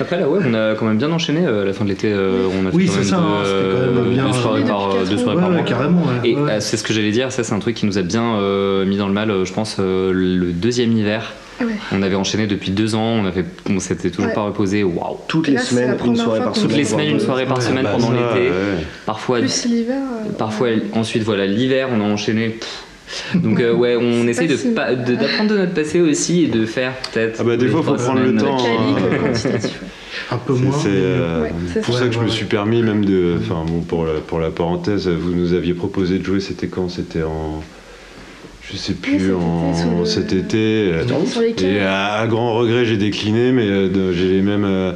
Après là, ouais, on a quand même bien enchaîné euh, à la fin de l'été. euh, on a fait Oui, quand c'est même ça, deux, hein, c'était quand même euh, bien- deux soirées par, deux soirées par Ouais, mois. carrément, ouais. Et Ouais. euh, c'est ce que j'allais dire, ça c'est un truc qui nous a bien euh, mis dans le mal, je pense, euh, le deuxième hiver. Ouais. On avait enchaîné depuis deux ans, on avait, on s'était toujours Ouais. pas reposé. Waouh! Toutes les là, semaines, une soirée par semaine. Toutes les semaines, une soirée par semaine pendant l'été. ouais. Parfois, Plus l'hiver. parfois ensuite voilà l'hiver, on a enchaîné. Pff. Donc euh, ouais, on pas- mal. de- d'apprendre de notre passé aussi et de faire peut-être. Ah bah, des fois, faut prendre le temps, hein. Un peu moins. C'est euh, Ouais, c'est pour ça. ça que je Ouais, me suis permis même de. Enfin bon, pour la, pour la parenthèse, vous nous aviez proposé de jouer, c'était quand? C'était en. Je sais plus, cet été, en cet été. euh, Et à, à grand regret, j'ai décliné, mais euh, j'ai les mêmes. euh,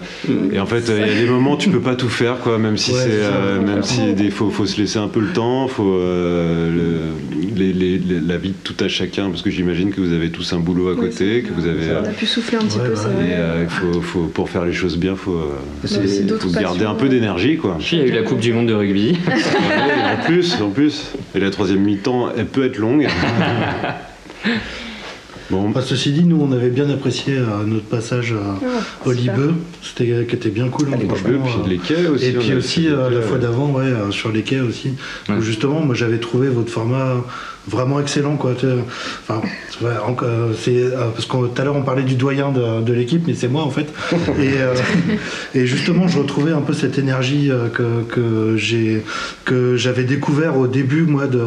et en fait, il y a des moments où tu peux pas tout faire, quoi. Même si Ouais, c'est, euh, même si des faut, faut se laisser un peu le temps, faut euh, le- les- les- les- la vie de tout à chacun, parce que j'imagine que vous avez tous un boulot à Ouais, côté, que vous avez. On a pu souffler un petit Ouais, peu, bah, c'est et euh, il faut, faut- pour faire les choses bien, faut, euh, faut garder passions, un peu d'énergie, quoi. Puis il y a eu la Coupe du Monde de rugby. (laughs) Ouais, en plus, en plus. Et la troisième mi-temps, elle peut être longue. (laughs) (laughs) Bon, ceci dit, nous, on avait bien apprécié euh, notre passage à Ah. Libeu, c'était qui était bien cool. les franchement, puis euh, les quais aussi. Et puis aussi euh, la fois d'avant, ouais, euh, sur les quais aussi. Ouais. Où justement, moi j'avais trouvé votre format vraiment excellent, quoi. Enfin, euh, c'est euh, parce que tout à l'heure on parlait du doyen de, de l'équipe, mais c'est moi en fait. (laughs) et, euh, et justement, je retrouvais un peu cette énergie que, que j'ai que j'avais découvert au début, moi, de,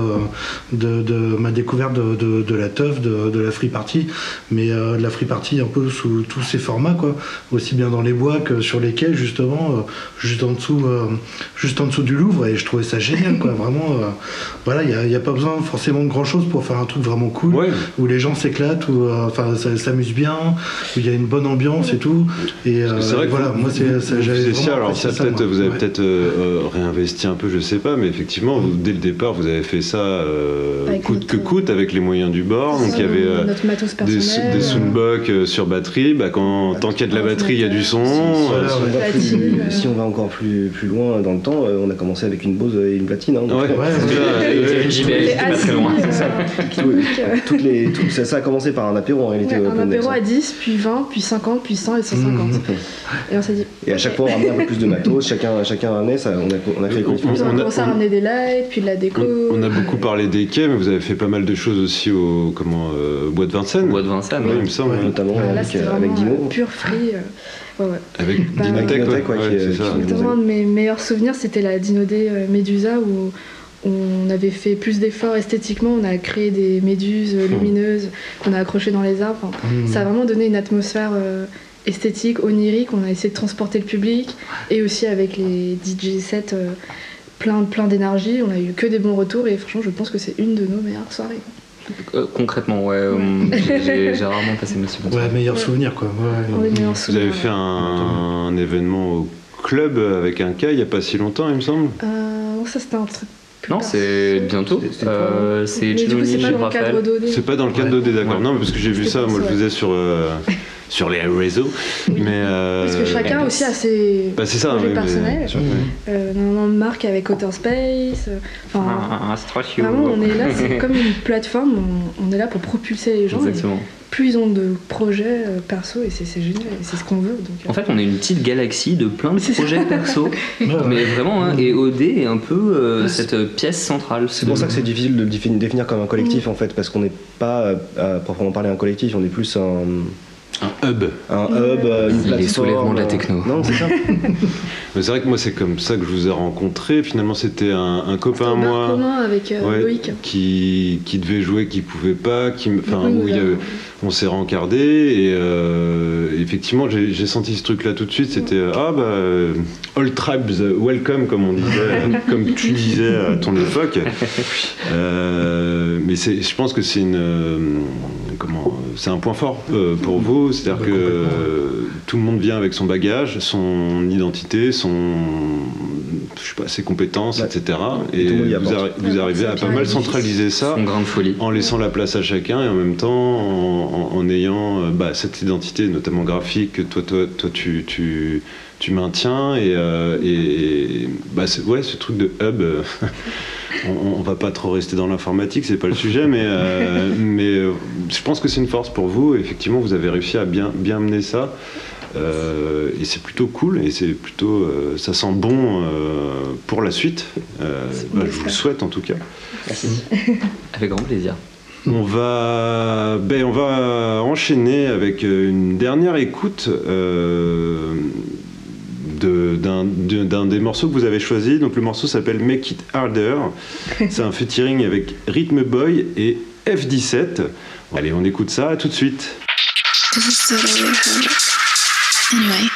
de, de ma découverte de, de, la teuf, de, de la free party, mais euh, de la free party un peu sous tous ses formats, quoi. Aussi bien dans les bois que sur les quais, justement, juste en dessous, juste en dessous du Louvre, et je trouvais ça génial, quoi. Vraiment, euh, voilà, il n'y a, a pas besoin forcément de grand chose pour faire un truc vraiment cool, Ouais. où les gens s'éclatent, où euh, enfin ça s'amusent bien, où il y a une bonne ambiance et tout. Et euh, C'est vrai que voilà, vous- moi c'est vous- ça, faisiez ça, alors ça, peut-être, moi. vous avez Ouais. peut-être euh, euh, réinvesti un peu, je sais pas, mais effectivement, vous, dès le départ, vous avez fait ça euh, coûte notre- que coûte avec les moyens du bord. Donc il y avait euh, notre matos des, des soundbox euh, sur batterie. Bah, quand, tant qu'il y a de la batterie, il y a du son. Euh, Si on, va euh. encore plus, plus loin dans le temps, euh, on a commencé avec une Bose et une platine. hein, Ouais, euh, Ouais, (laughs) c'est ouais. ouais. euh, euh, (laughs) toutes les, tout- ça, ça a commencé par un apéro en réalité. ouais, au un apéro à 10, puis 20, puis 50, puis 100 et 150. Mhm. (laughs) Et on s'est dit. Et à chaque fois, on ramenait un peu plus de matos, (laughs) chacun, chacun ramenait, ça, on, a, on collectif. Puis on a On a- commencé à ramener des lights, puis de la déco. On, on a beaucoup parlé des quais, mais vous avez fait pas mal de choses aussi au comment, euh, Bois de Vincennes. Bois de Vincennes. Oui, il me semble. Ouais. notamment Voilà, avec, euh, avec Dino. euh, pur free. euh, ouais, ouais. Avec Bah, Dinotech, ouais. Dinotech, ouais, Ouais, qui- ça. Notamment, un de mes meilleurs souvenirs, c'était la Dinodé euh, Médusa où on avait fait plus d'efforts esthétiquement. On a créé des méduses lumineuses qu'on a accrochées dans les arbres. Enfin, Mhm. Ça a vraiment donné une atmosphère euh, esthétique, onirique. On a essayé de transporter le public et aussi avec les DJ sets euh, plein, plein d'énergie. On a eu que des bons retours et franchement, je pense que c'est une de nos meilleures soirées. Euh, concrètement, ouais. euh, j'ai (laughs) rarement passé une aussi bonne Ouais, soirée. meilleur Ouais. souvenir quoi. Ouais. Vous souvenirs. avez fait un, un événement au club avec un cas il n'y a pas si longtemps, il me semble? Euh, ça c'était un truc. Non, c'est bientôt. Euh, C'est Mais Chiloni, c'est pas Gilles dans le cadre Raphaël. d'OD. C'est pas dans le cadre d'OD, d'accord. Non, mais parce que j'ai vu ça, moi je faisais sur, euh, sur les réseaux. Mais, euh, Parce que chacun aussi a ses Bah, c'est ça, projets mais- personnels. Ouais. Euh, normalement, Marc avec Outer Space. euh, Enfin, Ah, vraiment, on est là, c'est comme une plateforme. On, on est là pour propulser les gens. et Exactement. Plus ils ont de projets euh, perso, et c'est génial, et c'est ce qu'on veut. Donc, euh, En fait, on est une petite galaxie de plein de projets perso. (laughs) Mais vraiment, hein, et OD est un peu euh, cette pièce centrale. C'est pour ça que c'est difficile de le définir, comme un collectif en fait, parce qu'on n'est pas à proprement parler un collectif, on est plus un, Un hub. un hub, euh, une Les soulèvements de la euh, techno. Non, c'est ça. (laughs) Mais c'est vrai que moi, c'est comme ça que je vous ai rencontré. Finalement, c'était un, un copain moi. commun avec euh, Ouais, Loïc. qui, qui devait jouer, qui pouvait pas, qui, me- enfin, Oui, où oui, on s'est rencardé et euh, effectivement j'ai j'ai senti ce truc là tout de suite c'était euh, ah bah euh, all tribes welcome comme on disait (laughs) comme tu disais à ton époque (laughs) Euh, mais c'est je pense que c'est une euh, comment c'est un point fort euh, pour vous, c'est-à-dire que euh, tout le monde vient avec son bagage, son identité, son, je sais pas, ses compétences, etc. Et, vous, apporte. arri- vous arrivez à pas mal centraliser ça en laissant la place à chacun et en même temps en, en- en ayant euh, bah, cette identité, notamment graphique, que toi, toi, toi tu, tu, tu maintiens. Et, euh, et bah, c'est- ouais, ce truc de hub, euh, (laughs) on, on va pas trop rester dans l'informatique, c'est pas le sujet, mais, euh, (laughs) mais je pense que c'est une force pour vous. Effectivement, vous avez réussi à bien, bien mener ça. Euh, et c'est plutôt cool et c'est plutôt euh, ça sent bon euh, pour la suite Euh, bah, je vous le souhaite en tout cas (laughs) Avec grand plaisir. on va, ben, on va enchaîner avec une dernière écoute euh, d'un de- d'un des morceaux que vous avez choisi. Donc le morceau s'appelle Make It Harder. (laughs) C'est un featuring avec Rhythm Boy et F17. Allez, on écoute ça. À tout de suite. This is totally hard. Anyway.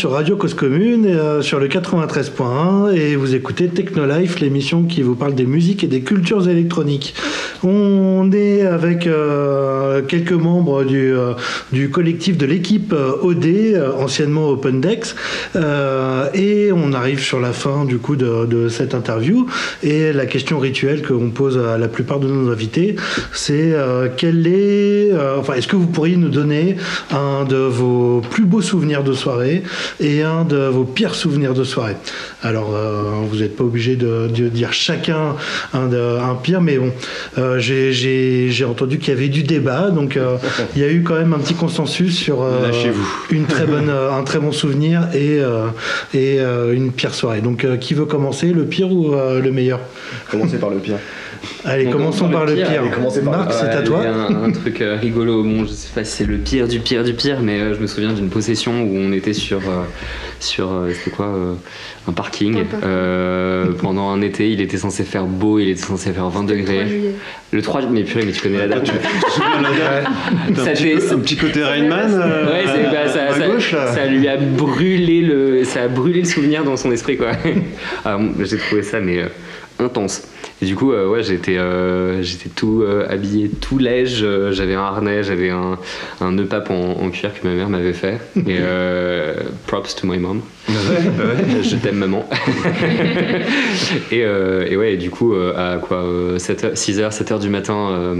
Sur Radio Cause Commune, euh, sur le 93.1, et vous écoutez Technolife, l'émission qui vous parle des musiques et des cultures électroniques. On est avec euh, quelques membres du, euh, du collectif de l'équipe euh, OD, euh, anciennement OpenDex, euh, et on arrive sur la fin du coup de, cette interview. Et la question rituelle qu'on pose à la plupart de nos invités, c'est euh, est, euh, enfin, est-ce que vous pourriez nous donner un de vos plus beaux souvenirs de soirée et un de vos pires souvenirs de soirée? Alors, euh, vous n'êtes pas obligé de, dire chacun un, pire, mais bon, euh, j'ai entendu qu'il y avait du débat, donc euh, (laughs) il y a eu quand même un petit consensus sur euh, une très bonne, euh, un très bon souvenir et, et une pire soirée. Donc, qui veut commencer, le pire ou le meilleur? Commencez par le pire. Allez, On commençons par le pire. Allez, par Marc, c'est à toi. il y a Un, un truc euh, rigolo, bon, je sais pas si c'est le pire du pire du pire, mais euh, je me souviens d'une possession où on était sur, euh, sur c'était quoi, euh, un parking. Euh, pendant un été, il était censé faire beau, il était censé faire 20 3 degrés. juillet. Le 3 mais purée, mais tu connais la date. Tu la date un, petit, côté Rainman euh, Ouais, bah, ça, à ça- gauche là. ça lui a brûlé le, ça a brûlé le souvenir dans son esprit quoi. (laughs) Ah, j'ai trouvé ça mais euh, intense. Et du coup, euh, ouais, j'étais, euh, j'étais tout euh, habillé, tout léger. j'avais un harnais, j'avais un, un nœud pape en, en cuir que ma mère m'avait fait. Et (laughs) props to my mom. (laughs) Je t'aime maman. (laughs) et, et ouais, et du coup, à quoi, 6h, 7h du matin.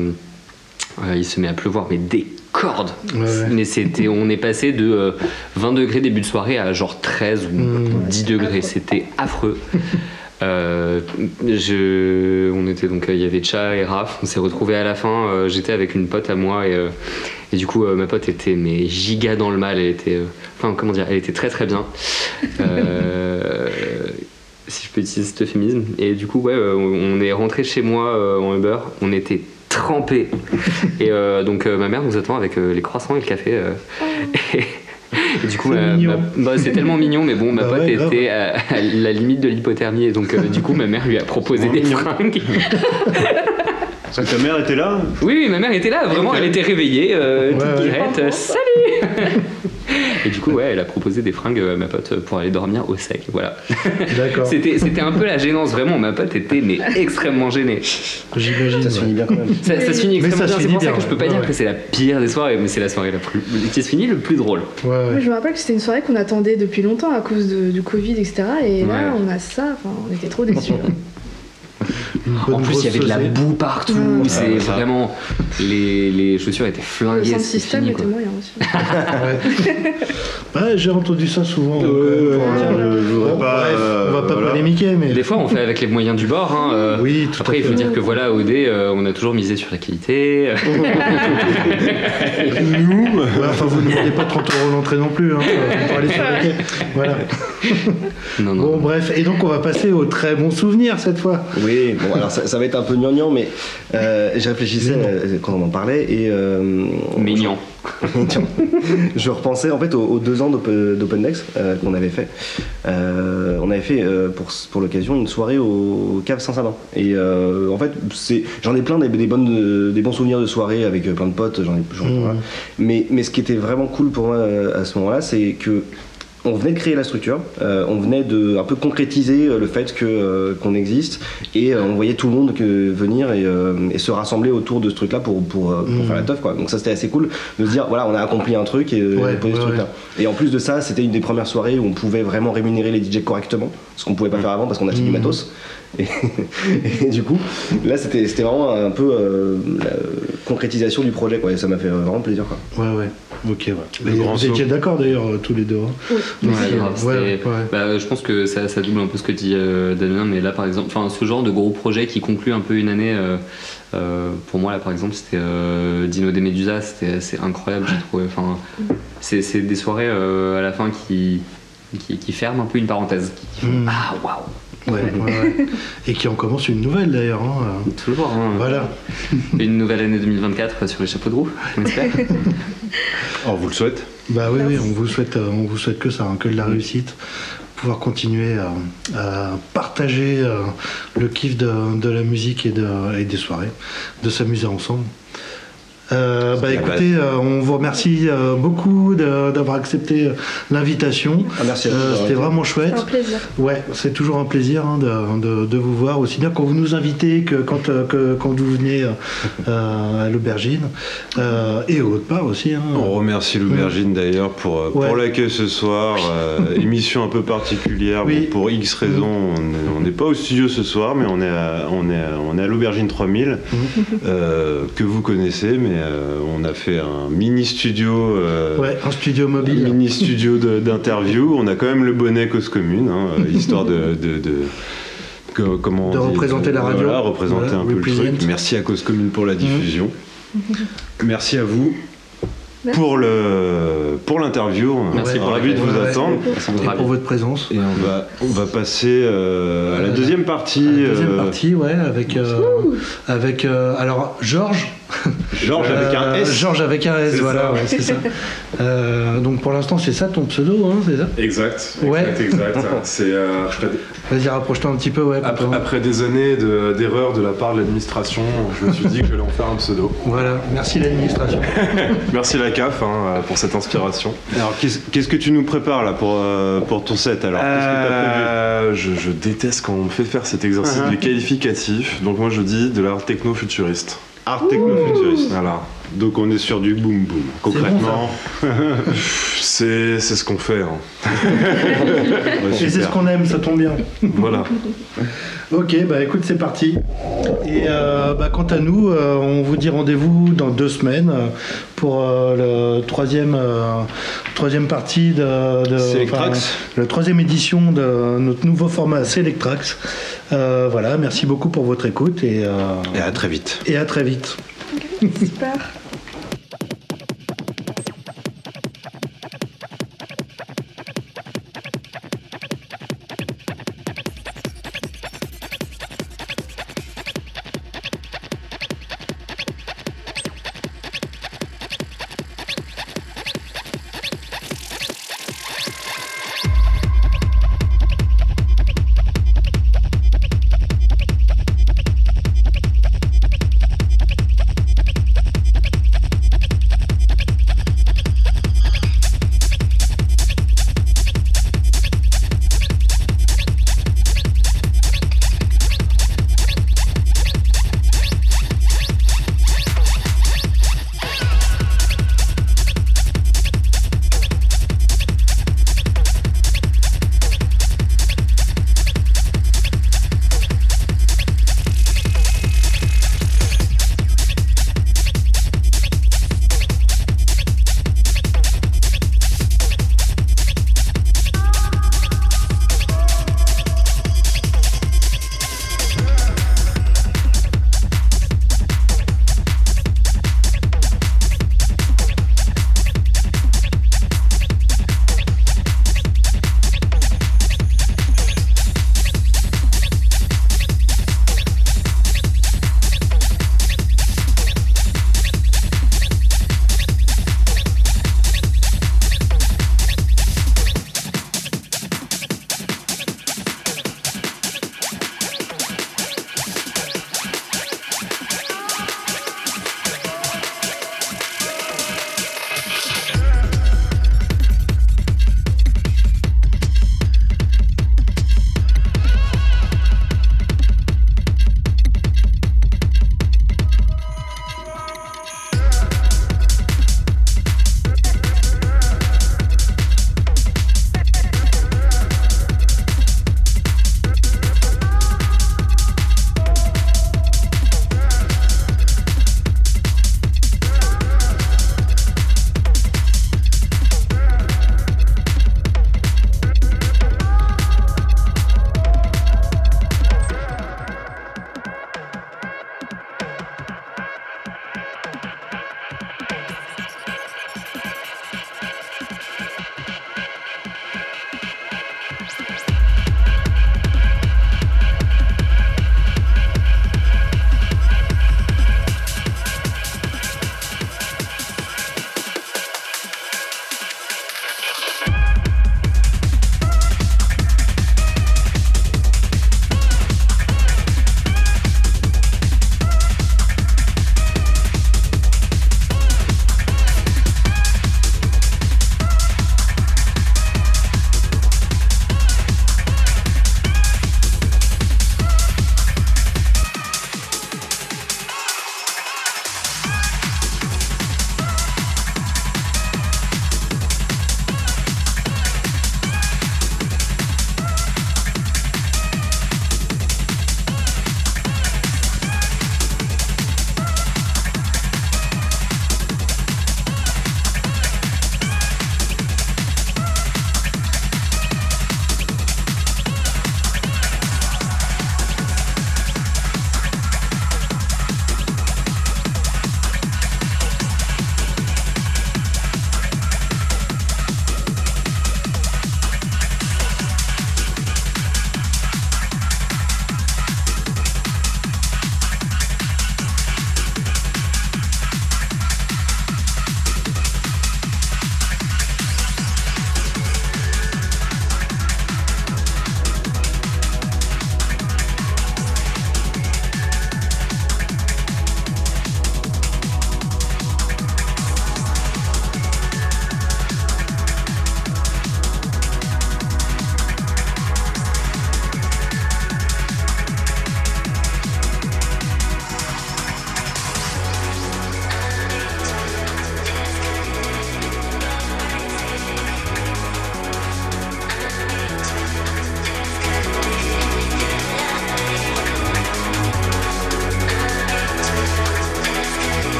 il se met à pleuvoir, mais des cordes. Ouais, ouais. Mais c'était, on est passé de euh, 20 degrés début de soirée à genre 13 ou Mm. 10 degrés. C'était affreux. Euh, je, on était donc, il y avait Cha et Raph. On s'est retrouvés à la fin. euh, j'étais avec une pote à moi et, euh, et du coup, euh, ma pote était mais giga dans le mal. Elle était, euh, enfin comment dire, elle était très très bien. Euh, si je peux utiliser cet euphémisme. Et du coup, ouais, on est rentré chez moi en Uber. On était trempés. Et donc, ma mère nous attend avec les croissants et le café. Et, (laughs) et (laughs) du coup, C'est ma- bah, c'est tellement (laughs) mignon, mais bon, ma Bah pote ouais, était à, à la limite de l'hypothermie. Et donc, euh, du coup, ma mère lui a proposé des Mignon. fringues. (laughs) Ta mère était là Oui, oui, ma mère était là, vraiment, elle était réveillée, euh, Ouais, toute ouais. guirette, euh, salut (laughs) Et du coup, ouais, elle a proposé des fringues à ma pote pour aller dormir au sec, voilà. D'accord. (laughs) C'était, c'était un peu la gênance, vraiment, ma pote était mais extrêmement gênée. J'imagine. Ça se finit bien quand même. Ça, ça se finit Mais extrêmement ça se bien, c'est pour ça que je peux pas ouais, dire ouais. que c'est la pire des soirées, mais c'est la soirée la plus... qui se finit le plus drôle. Ouais, ouais. Moi, je me rappelle que c'était une soirée qu'on attendait depuis longtemps à cause de- du Covid, etc. Et là, Ouais. on a ça, enfin, on était trop déçus. hein. (laughs) En plus, il y avait de la boue partout, c'est vraiment... Les, les chaussures étaient Le flinguées, system fini, était moyen aussi. (laughs) Ouais. J'ai entendu ça souvent. Donc, euh, je- bon, pas, bref, on va pas voilà. polémiquer, mais. Des fois, on fait avec les moyens du bord. hein, euh, Oui, tout Après, il faut dire que voilà, OD, euh, on a toujours misé sur la qualité. (laughs) Nous Ouais, enfin, vous ne demandez pas 30 euros l'entrée non plus, hein, pour aller sur la quai. Voilà. non, non. Bon, bref, et donc on va passer au très bon souvenir cette fois. Oui, bon, alors ça, ça va être un peu gnangnan, mais euh, je réfléchissais euh, quand on en parlait et. euh, Mignon. (laughs) Je repensais en fait aux, aux deux ans d'Open- d'OpenDex euh, qu'on avait fait. Euh, on avait fait euh, pour, pour l'occasion une soirée au Cave Saint-Sabin. Et euh, en fait, c'est, j'en ai plein des, des bonnes, des bons souvenirs de soirée avec plein de potes. J'en ai, Mmh. plein. Mais, mais ce qui était vraiment cool pour moi à ce moment-là, c'est que on venait de créer la structure, euh, on venait de un peu concrétiser euh, le fait que euh, qu'on existe et euh, on voyait tout le monde que, venir et, euh, et se rassembler autour de ce truc-là pour pour, euh, pour Mhm. faire la teuf quoi. Donc ça c'était assez cool de se dire voilà on a accompli un truc et Ouais, poser ce ouais, truc-là. Et en plus de ça c'était une des premières soirées où on pouvait vraiment rémunérer les DJ correctement. ce qu'on pouvait pas faire avant parce qu'on achetait du Mhm. matos. Et, (laughs) et du coup, là, c'était c'était vraiment un peu euh, la concrétisation du projet, quoi. Et ça m'a fait vraiment plaisir, quoi. Ouais, ouais. Ok, ouais. Le grand vous saut. étiez d'accord d'ailleurs euh, tous les deux. hein Ouais, Ouais, grave, ouais, c'était- ouais. bah, je pense que ça, ça double un peu ce que dit euh, Damien, mais là par exemple, enfin ce genre de gros projet qui conclut un peu une année, euh, euh, pour moi là par exemple c'était euh, Dino des Medusa, c'était c'est incroyable j'ai trouvé. Enfin, c'est c'est des soirées euh, à la fin qui, qui qui ferment un peu une parenthèse. Qui font, Mm. Ah waouh. Ouais, ouais, ouais. Et qui en commence une nouvelle d'ailleurs. hein, euh. Toujours. hein. Voilà. Une nouvelle année 2024 sur les chapeaux de roue, on espère. (laughs) On vous le souhaite. Bah oui, oui, on vous souhaite, euh, on vous souhaite que ça, hein, que de la réussite, pouvoir continuer à, à partager euh, le kiff de, de la musique et, de, et des soirées, de s'amuser ensemble. Euh, bah écoutez, euh, on vous remercie euh, beaucoup d'avoir accepté l'invitation. Ah, merci Euh, C'était vraiment chouette. un plaisir. Ouais, c'est toujours un plaisir hein, de, de- de vous voir, aussi bien quand vous nous invitez que quand, euh, que, quand vous venez euh, à l'aubergine, euh, et autre part aussi. hein. On remercie l'aubergine d'ailleurs pour, Ouais. pour l'accueil ce soir. euh, (laughs) émission un peu particulière. Oui. Bon, pour X raisons, on est- on n'est pas au studio ce soir, mais on est à, on est à, on est à l'aubergine 3000, euh, que vous connaissez, mais on a fait un mini studio. euh, Ouais, un studio mobile. mini studio d'interview. On a quand même le bonnet cause commune, hein, euh, (laughs) histoire de. de- de- que- comment on De dit, représenter la radio. Voilà, représenter Voilà, un peu le truc. Merci à Cause Commune pour la diffusion. Merci à vous Merci. pour le pour l'interview. Merci On est pour ravis de vous Ouais. attendre. Et pour votre présence. Et on va on va passer euh, à la Euh, deuxième partie. La deuxième euh, partie, ouais, avec, euh, avec euh, alors Georges. Georges avec un Euh, S. Georges avec un S, voilà, ça. ouais, c'est ça. (laughs) Euh, donc pour l'instant, c'est ça ton pseudo, hein, c'est ça? Exact, Ouais. exact, exact. C'est euh, Vas-y, rapproche-toi un petit peu, ouais. après- des années de- d'erreurs de, la part de l'administration, je me suis dit que j'allais en faire un pseudo. Voilà, merci l'administration. (laughs) Merci la CAF hein, pour cette inspiration. Alors qu'est-ce que tu nous prépares là pour euh, pour ton set alors? Que Euh, je, je déteste quand on me fait faire cet exercice du qualificatif, donc moi je dis de l'art techno-futuriste. Art techno-futuriste. Voilà. Donc on est sur du boom boom. Concrètement. (laughs) C'est c'est ce qu'on fait. hein. (laughs) Ouais, Et c'est ce qu'on aime, ça tombe bien. Voilà. Ok, bah écoute, c'est parti. Et euh, bah, quant à nous, euh, on vous dit rendez-vous dans deux semaines euh, pour euh, le troisième, euh, troisième partie de, de la troisième édition de notre nouveau format Selectrax. Euh, voilà, merci beaucoup pour votre écoute et, euh, Et à très vite. et à très vite. Super.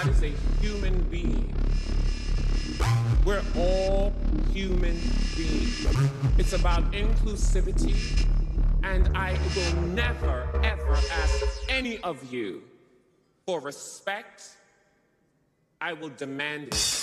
That is a human being. We're all human beings. It's about inclusivity, and I will never, ever ask any of you for respect. I will demand it.